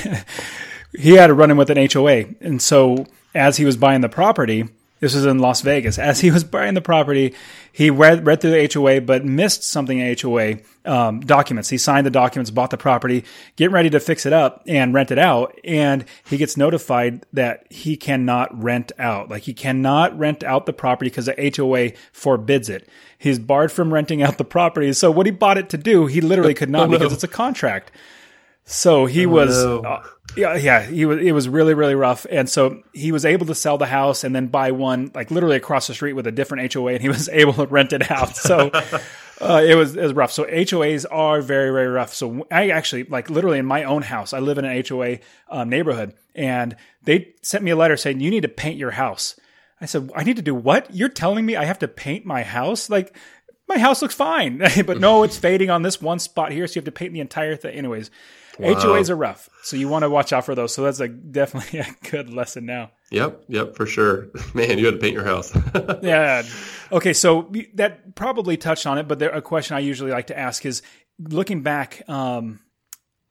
[laughs] he had a run in with an HOA, and so as he was buying the property, this was in Las Vegas. As he was buying the property, he read, read through the HOA, but missed something in HOA um, documents. He signed the documents, bought the property, getting ready to fix it up and rent it out. And he gets notified that he cannot rent out. Like he cannot rent out the property because the HOA forbids it. He's barred from renting out the property. So what he bought it to do, he literally could not [laughs] oh, no. because it's a contract. So he oh, was, no. uh, yeah, yeah, he was. It was really, really rough, and so he was able to sell the house and then buy one, like literally across the street with a different HOA, and he [laughs] was able to rent it out. So [laughs] uh, it was it was rough. So HOAs are very, very rough. So I actually, like, literally in my own house, I live in an HOA um, neighborhood, and they sent me a letter saying you need to paint your house. I said, I need to do what? You're telling me I have to paint my house? Like, my house looks fine, [laughs] but no, it's fading on this one spot here, so you have to paint the entire thing. Anyways, Wow. HOAs are rough, so you want to watch out for those. So that's a definitely [laughs] a good lesson now.
Yep, yep, for sure. [laughs] Man, you had to paint your house. [laughs]
yeah. Okay, so that probably touched on it, but there, a question I usually like to ask is, looking back, um,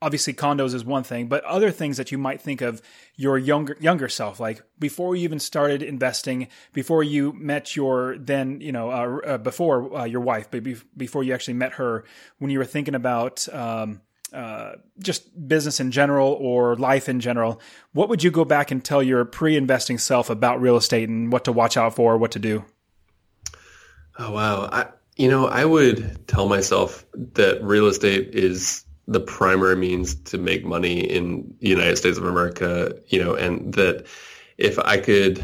obviously condos is one thing, but other things that you might think of your younger younger self, like before you even started investing, before you met your then you know uh, uh, before uh, your wife, but before you actually met her, when you were thinking about. Um, uh, just business in general or life in general, what would you go back and tell your pre-investing self about real estate and what to watch out for, what to do?
Oh wow, I, you know, I would tell myself that real estate is the primary means to make money in the United States of America, you know, and that if I could,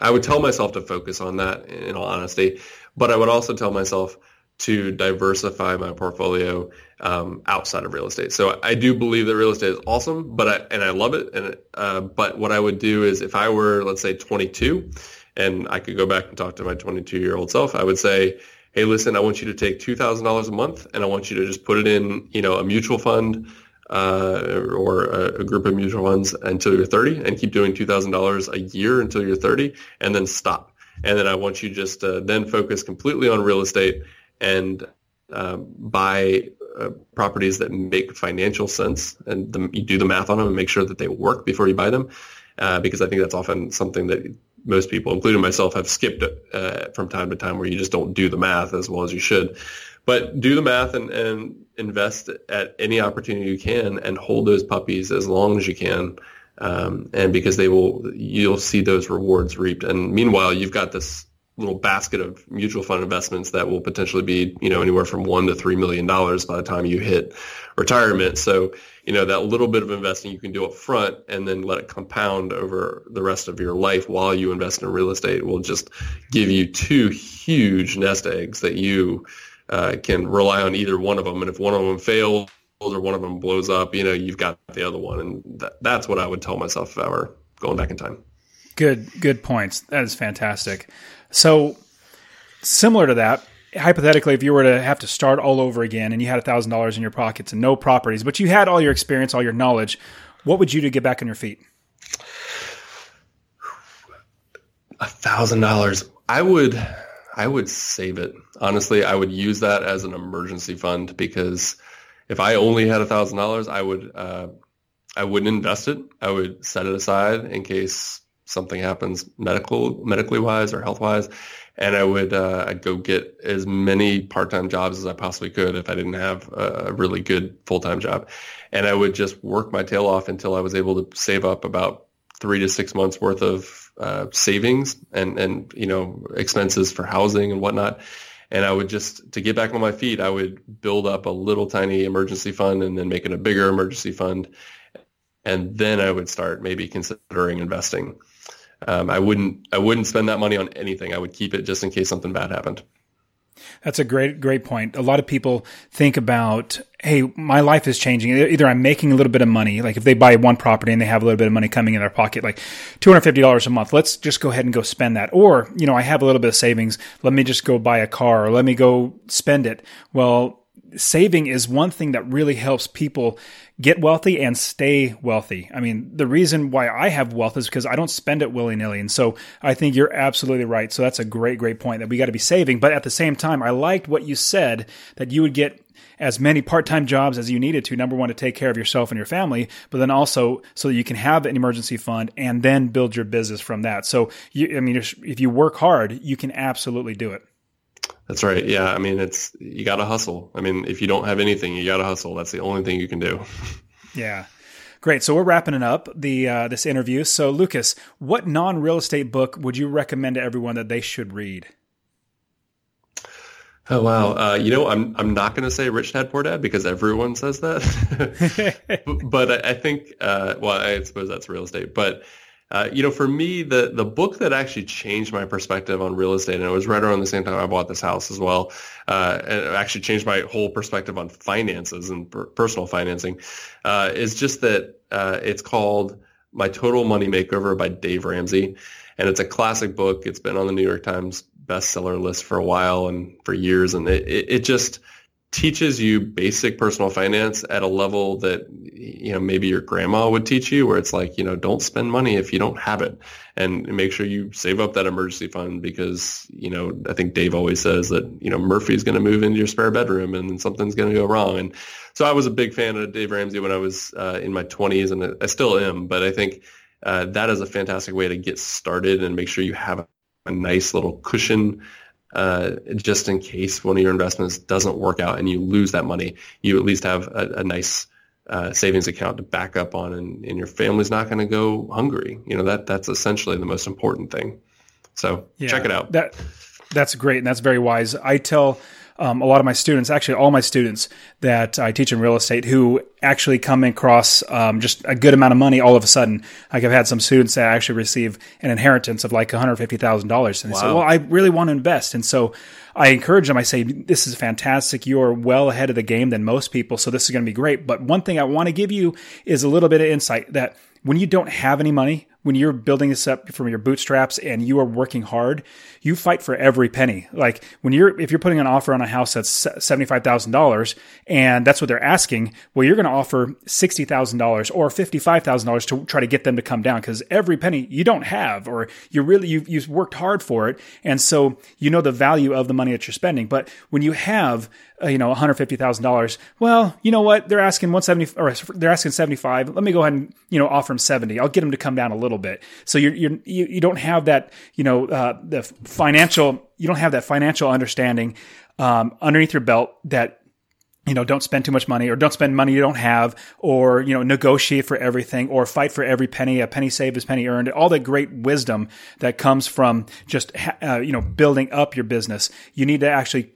I would tell myself to focus on that in all honesty, but I would also tell myself to diversify my portfolio um, outside of real estate. So I do believe that real estate is awesome, but I, and I love it. And uh, but what I would do is if I were, let's say, 22, and I could go back and talk to my 22 year old self, I would say, hey, listen, I want you to take $2,000 a month and I want you to just put it in, you know, a mutual fund uh, or a, a, group of mutual funds until you're 30 and keep doing $2,000 a year until you're 30 and then stop. And then I want you just then focus completely on real estate and uh, buy uh, properties that make financial sense and the, you do the math on them and make sure that they work before you buy them. Uh, because I think that's often something that most people, including myself, have skipped uh, from time to time where you just don't do the math as well as you should. But do the math and, and invest at any opportunity you can and hold those puppies as long as you can. Um, and because they will, you'll see those rewards reaped. And meanwhile, you've got this little basket of mutual fund investments that will potentially be, you know, anywhere from one to three million dollars by the time you hit retirement. So, you know, that little bit of investing you can do up front and then let it compound over the rest of your life while you invest in real estate will just give you two huge nest eggs that you uh, can rely on either one of them. And if one of them fails or one of them blows up, you know, you've got the other one. And that, that's what I would tell myself if I were going back in time.
Good, good points. That is fantastic. So, similar to that, hypothetically, if you were to have to start all over again and you had thousand dollars in your pockets and no properties, but you had all your experience, all your knowledge, what would you do to get back on your feet?
A thousand dollars. I would, I would save it. Honestly, I would use that as an emergency fund because if I only had a thousand dollars, I would, uh, I wouldn't invest it. I would set it aside in case something happens medical, medically wise or health wise. And I would uh, I'd go get as many part-time jobs as I possibly could if I didn't have a really good full-time job. And I would just work my tail off until I was able to save up about three to six months worth of uh, savings and, and, you know, expenses for housing and whatnot. And I would just, to get back on my feet, I would build up a little tiny emergency fund and then make it a bigger emergency fund. And then I would start maybe considering investing um, I wouldn't I wouldn't spend that money on anything. I would keep it just in case something bad happened.
That's a great, great point. A lot of people think about, hey, my life is changing. Either I'm making a little bit of money, like if they buy one property and they have a little bit of money coming in their pocket, like $250 a month, let's just go ahead and go spend that. Or, you know, I have a little bit of savings. Let me just go buy a car or let me go spend it. Well, saving is one thing that really helps people get wealthy and stay wealthy. I mean, the reason why I have wealth is because I don't spend it willy nilly. And so I think you're absolutely right. So that's a great, great point that we got to be saving. But at the same time, I liked what you said that you would get as many part-time jobs as you needed to number one to take care of yourself and your family but then also so that you can have an emergency fund and then build your business from that so you, i mean if, if you work hard you can absolutely do it
that's right. Yeah. I mean, it's, you got to hustle. I mean, if you don't have anything, you got to hustle. That's the only thing you can do. [laughs]
Yeah. Great. So we're wrapping it up the uh, this interview. So Lucas, what non real estate book would you recommend to everyone that they should read?
Oh wow! Uh, you know, I'm I'm not going to say Rich Dad Poor Dad because everyone says that, [laughs] [laughs] but I, I think uh, well, I suppose that's real estate. But uh, you know, for me, the the book that actually changed my perspective on real estate, and it was right around the same time I bought this house as well, uh, and it actually changed my whole perspective on finances and per- personal financing, uh, is just that uh, it's called My Total Money Makeover by Dave Ramsey, and it's a classic book. It's been on the New York Times bestseller list for a while and for years, and it, it, it just teaches you basic personal finance at a level that you know maybe your grandma would teach you where it's like you know don't spend money if you don't have it. And make sure you save up that emergency fund because you know I think Dave always says that you know Murphy's going to move into your spare bedroom and something's going to go wrong. And so I was a big fan of Dave Ramsey when I was uh, in my 20s and I still am. But I think uh, that is a fantastic way to get started and make sure you have a nice little cushion uh, just in case one of your investments doesn't work out and you lose that money, you at least have a, a nice uh, savings account to back up on, and, and your family's not going to go hungry. You know that that's essentially the most important thing. So yeah, check it out.
That That's great, and that's very wise. I tell um, a lot of my students, actually all my students that I teach in real estate, who actually come across um, just a good amount of money all of a sudden. Like I've had some students that actually receive an inheritance of like one hundred fifty thousand dollars, and they wow. say, "Well, I really want to invest," and so I encourage them. I say, "This is fantastic. You are well ahead of the game than most people, so this is going to be great." But one thing I want to give you is a little bit of insight that when you don't have any money, when you're building this up from your bootstraps and you are working hard, you fight for every penny. Like when you're, if you're putting an offer on a house that's $75,000 and that's what they're asking, well, you're going to offer $60,000 or $55,000 to try to get them to come down because every penny you don't have, or you really, you've, you've worked hard for it. And so you know the value of the money that you're spending. But when you have uh, you know, $150,000. Well, you know what? They're asking 170 or they're asking 75. Let me go ahead and, you know, offer them 70. I'll get them to come down a little bit. So you're, you're you, you don't have that, you know, uh, the financial, you don't have that financial understanding, um, underneath your belt that you know, don't spend too much money or don't spend money you don't have or, you know, negotiate for everything or fight for every penny. A penny saved is penny earned. All the great wisdom that comes from just, uh, you know, building up your business. You need to actually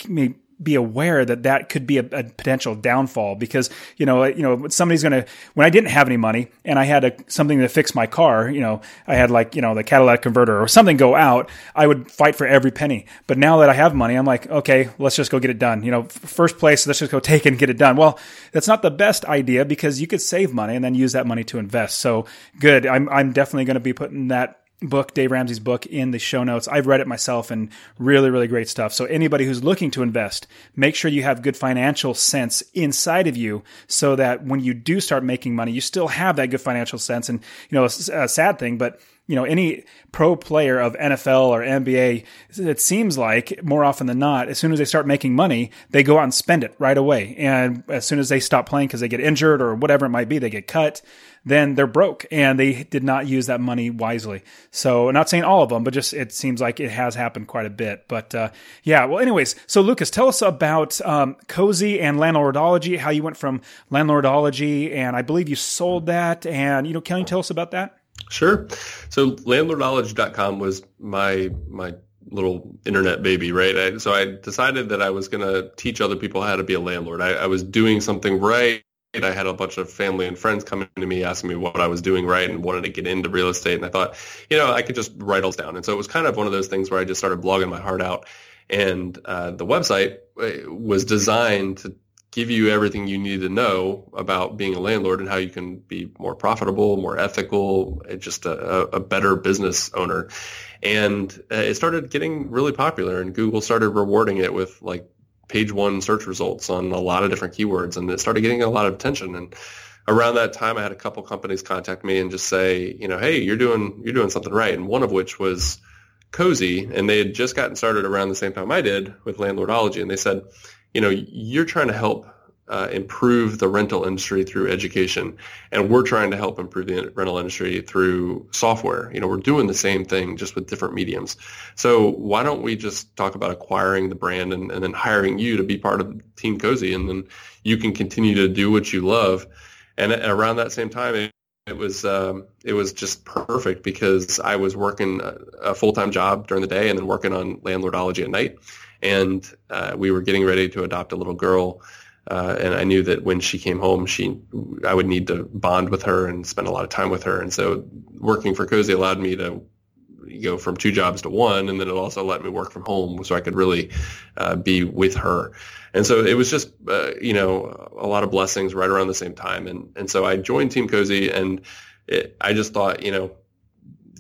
be aware that that could be a, a, potential downfall because you know you know somebody's going to when I didn't have any money and I had a, something to fix my car you know I had like you know the catalytic converter or something go out I would fight for every penny. But now that I have money I'm like okay let's just go get it done. You know first place let's just go take it and get it done. Well that's not the best idea because you could save money and then use that money to invest. So good. I'm I'm definitely going to be putting that book, Dave Ramsey's book, in the show notes. I've read it myself and really, really great stuff. So anybody who's looking to invest, make sure you have good financial sense inside of you so that when you do start making money, you still have that good financial sense. And, you know, a sad thing, but you know, any pro player of NFL or NBA, it seems like more often than not, as soon as they start making money, they go out and spend it right away. And as soon as they stop playing because they get injured or whatever it might be, they get cut then they're broke and they did not use that money wisely. So, not saying all of them, but just it seems like it has happened quite a bit. But uh, yeah, well, anyways, so Lucas, tell us about um, Cozy and Landlordology, how you went from Landlordology, and I believe you sold that. And, you know, can you tell us about that?
Sure. So, landlordology.com was my, my, little internet baby, right? I, so I decided that I was going to teach other people how to be a landlord. I, I was doing something right I had a bunch of family and friends coming to me asking me what I was doing right and wanted to get into real estate. And I thought, you know, I could just write those down. And so it was kind of one of those things where I just started blogging my heart out. And uh, the website uh, was designed to give you everything you need to know about being a landlord and how you can be more profitable, more ethical, just a, a better business owner. And uh, it started getting really popular and Google started rewarding it with like page one search results on a lot of different keywords and it started getting a lot of attention and around that time I had a couple companies contact me and just say, you know, hey, you're doing you're doing something right. And one of which was Cozy, and they had just gotten started around the same time I did with landlordology, and they said, you know, you're trying to help uh, improve the rental industry through education, and we're trying to help improve the rental industry through software. You know, we're doing the same thing just with different mediums. So why don't we just talk about acquiring the brand and, and then hiring you to be part of Team Cozy, and then you can continue to do what you love. And around that same time, it, it was um, it was just perfect because I was working a, a full time job during the day and then working on landlordology at night, and uh, we were getting ready to adopt a little girl. Uh, and I knew that when she came home, she I would need to bond with her and spend a lot of time with her. And so working for Cozy allowed me to go from two jobs to one, and then it also let me work from home, so I could really uh, be with her. And so it was just uh, you know a lot of blessings right around the same time. And and so I joined Team Cozy, and it, I just thought you know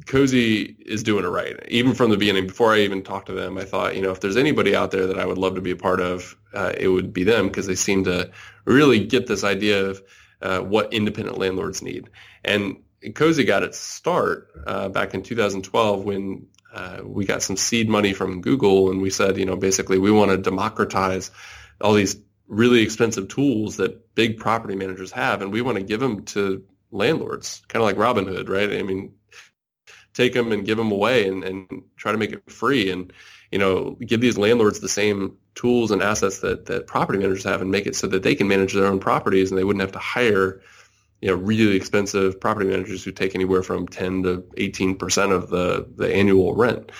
Cozy is doing it right. Even from the beginning, before I even talked to them, I thought, you know, if there's anybody out there that I would love to be a part of, uh, it would be them because they seem to really get this idea of uh, what independent landlords need. And Cozy got its start uh, back in 2012 when uh, we got some seed money from Google, and we said, you know, basically we want to democratize all these really expensive tools that big property managers have, and we want to give them to landlords, kind of like Robinhood, right? I mean, take them and give them away and, and try to make it free and you know give these landlords the same tools and assets that, that property managers have and make it so that they can manage their own properties and they wouldn't have to hire you know really expensive property managers who take anywhere from 10 to 18 percent of the the annual rent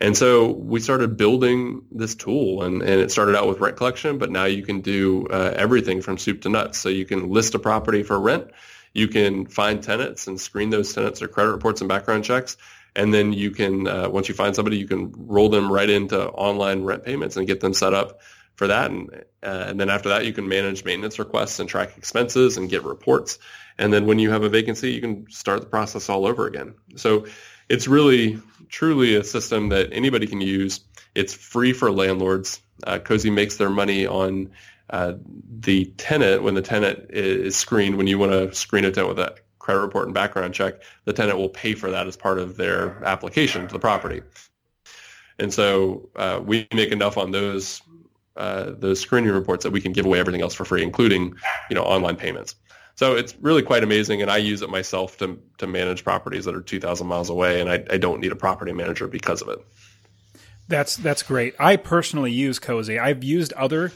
And so we started building this tool, and, and it started out with rent collection, but now you can do uh, everything from soup to nuts. So you can list a property for rent, you can find tenants and screen those tenants or credit reports and background checks, and then you can uh, once you find somebody, you can roll them right into online rent payments and get them set up for that. And, uh, and then after that, you can manage maintenance requests and track expenses and get reports. And then when you have a vacancy, you can start the process all over again. So it's really truly a system that anybody can use. It's free for landlords. Uh, Cozy makes their money on uh, the tenant when the tenant is screened. When you want to screen a tenant with a credit report and background check, the tenant will pay for that as part of their application to the property. And so uh, we make enough on those uh, those screening reports that we can give away everything else for free, including you know online payments. So it's really quite amazing, and I use it myself to to manage properties that are 2,000 miles away, and I, I don't need a property manager because of it.
That's that's great. I personally use Cozy. I've used other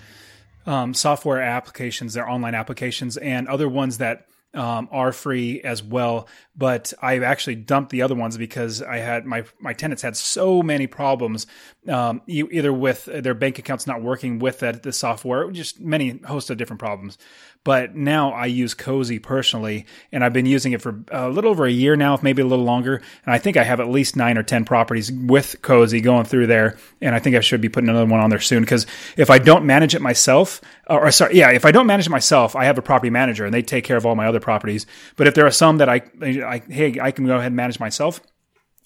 um, software applications, their online applications, and other ones that um, are free as well. But I actually dumped the other ones because I had my my tenants had so many problems, um, either with their bank accounts not working with that the software, just many host of different problems. But now I use Cozy personally, and I've been using it for a little over a year now, maybe a little longer. And I think I have at least nine or ten properties with Cozy going through there, and I think I should be putting another one on there soon. Because if I don't manage it myself, or, or sorry, yeah, if I don't manage it myself, I have a property manager, and they take care of all my other properties. But if there are some that I, I hey, I can go ahead and manage myself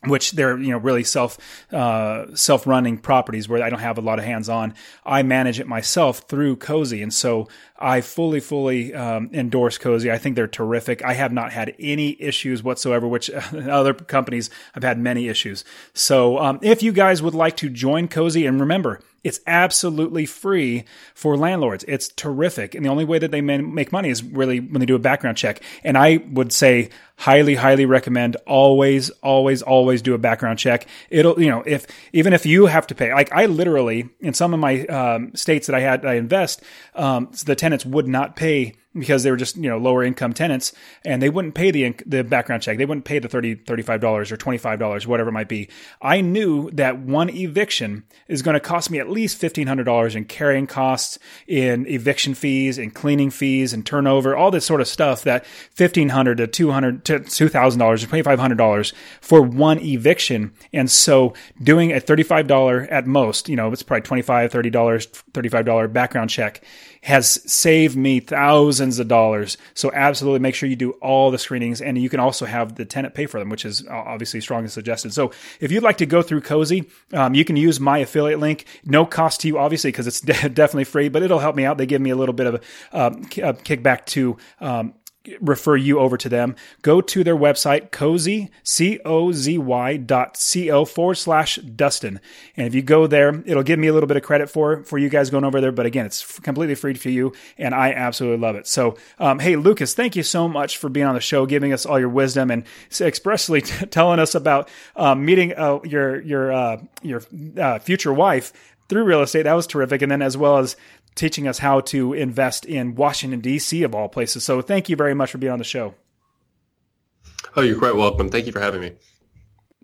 which they're you know really self uh, self running properties where I don't have a lot of hands on. I manage it myself through Cozy, and so I fully fully um, endorse Cozy. I think they're terrific. I have not had any issues whatsoever. Which [laughs] other companies I've had many issues. So um, if you guys would like to join Cozy, and remember it's absolutely free for landlords. It's terrific. And the only way that they make money is really when they do a background check. And I would say highly, highly recommend always, always, always do a background check. It'll, you know, if, even if you have to pay, like I literally, in some of my um, states that I had, I invest, um, the tenants would not pay because they were just you know lower income tenants and they wouldn't pay the the background check. They wouldn't pay the 30 35 dollars or 25 dollars whatever it might be. I knew that one eviction is going to cost me at least $1500 in carrying costs in eviction fees and cleaning fees and turnover all this sort of stuff that 1500 to 200 to $2000 or $2500 for one eviction. And so doing a $35 at most you know it's probably 25 $30 $35 background check has saved me thousands of dollars. So absolutely make sure you do all the screenings and you can also have the tenant pay for them, which is obviously strongly suggested. So if you'd like to go through Cozy, um, you can use my affiliate link. No cost to you, obviously, because it's [laughs] de- definitely free, but it'll help me out. They give me a little bit of a, um, kickback to um, refer you over to them, go to their website, cozy, C-O-Z-Y dot C-O forward slash Dustin. And if you go there, it'll give me a little bit of credit for, for you guys going over there. But again, it's completely free for you. And I absolutely love it. So, um, hey, Lucas, thank you so much for being on the show, giving us all your wisdom and expressly t- [laughs] telling us about, um, meeting, uh, your, your, uh, your, uh, future wife through real estate. That was terrific. And then as well as teaching us how to invest in Washington, D.C., of all places. So thank you very much for being on the show.
Oh, you're quite welcome. Thank you for having me.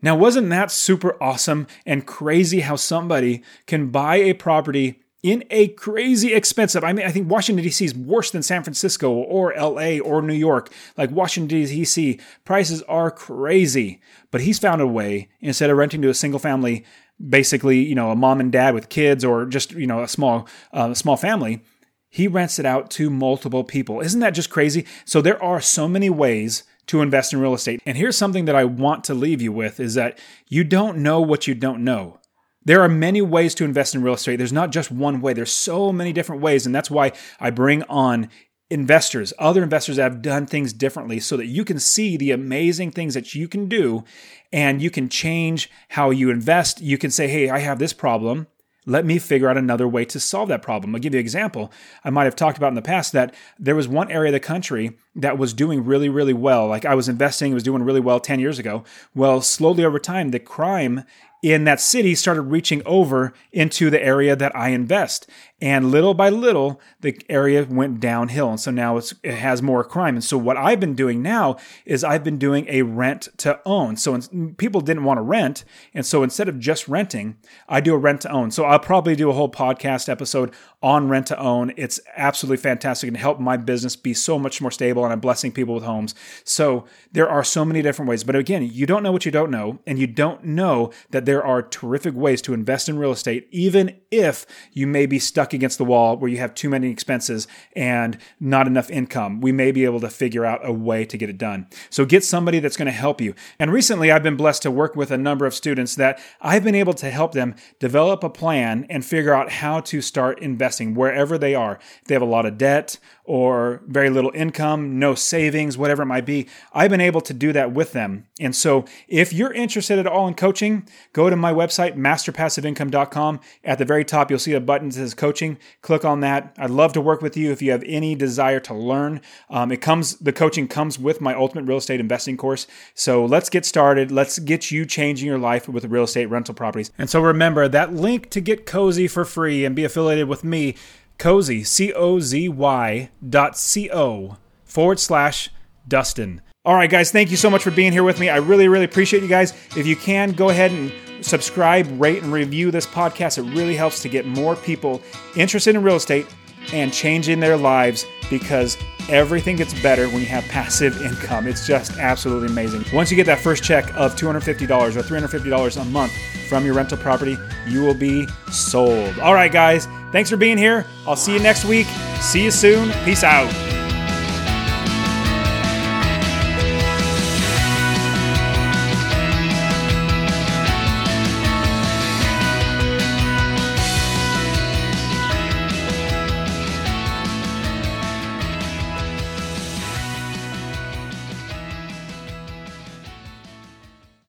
Now, wasn't that super awesome and crazy how somebody can buy a property in a crazy expensive. I mean, I think Washington D.C. is worse than San Francisco or L.A. or New York. Like Washington D.C. prices are crazy, but he's found a way instead of renting to a single family basically, you know, a mom and dad with kids or just, you know, a small, uh, small family, he rents it out to multiple people. Isn't that just crazy? So there are so many ways to invest in real estate. And here's something that I want to leave you with is that you don't know what you don't know. There are many ways to invest in real estate. There's not just one way. There's so many different ways. And that's why I bring on investors, other investors that have done things differently so that you can see the amazing things that you can do and you can change how you invest. You can say, Hey, I have this problem. Let me figure out another way to solve that problem. I'll give you an example. I might have talked about in the past that there was one area of the country that was doing really, really well. Like I was investing, it was doing really well 10 years ago. Well, slowly over time, the crime in that city started reaching over into the area that I invest. And little by little, the area went downhill. And so now it has more crime. And so what I've been doing now is I've been doing a rent to own. So people didn't want to rent. And so instead of just renting, I do a rent to own. So I'll probably do a whole podcast episode on rent to own. It's absolutely fantastic and help my business be so much more stable. And I'm blessing people with homes. So there are so many different ways. But again, you don't know what you don't know. And you don't know that there are terrific ways to invest in real estate, even if you may be stuck against the wall where you have too many expenses and not enough income. We may be able to figure out a way to get it done. So get somebody that's going to help you. And recently, I've been blessed to work with a number of students that I've been able to help them develop a plan and figure out how to start investing wherever they are. If they have a lot of debt or very little income, no savings, whatever it might be, I've been able to do that with them. And so if you're interested at all in coaching, go to my website, masterpassiveincome.com. At the very top, you'll see a button that says coaching. Click on that. I'd love to work with you if you have any desire to learn. Um, it comes, the coaching comes with my ultimate real estate investing course. So let's get started. Let's get you changing your life with real estate rental properties. And so remember that link to get cozy for free and be affiliated with me cozy, C O Z Y dot C O forward slash Dustin. All right, guys, thank you so much for being here with me. I really, really appreciate you guys. If you can, go ahead and subscribe, rate, and review this podcast. It really helps to get more people interested in real estate and changing their lives because everything gets better when you have passive [laughs] income. It's just absolutely amazing. Once you get that first check of $250 or $350 a month from your rental property, you will be sold. All right, guys, thanks for being here. I'll see you next week. See you soon. Peace out.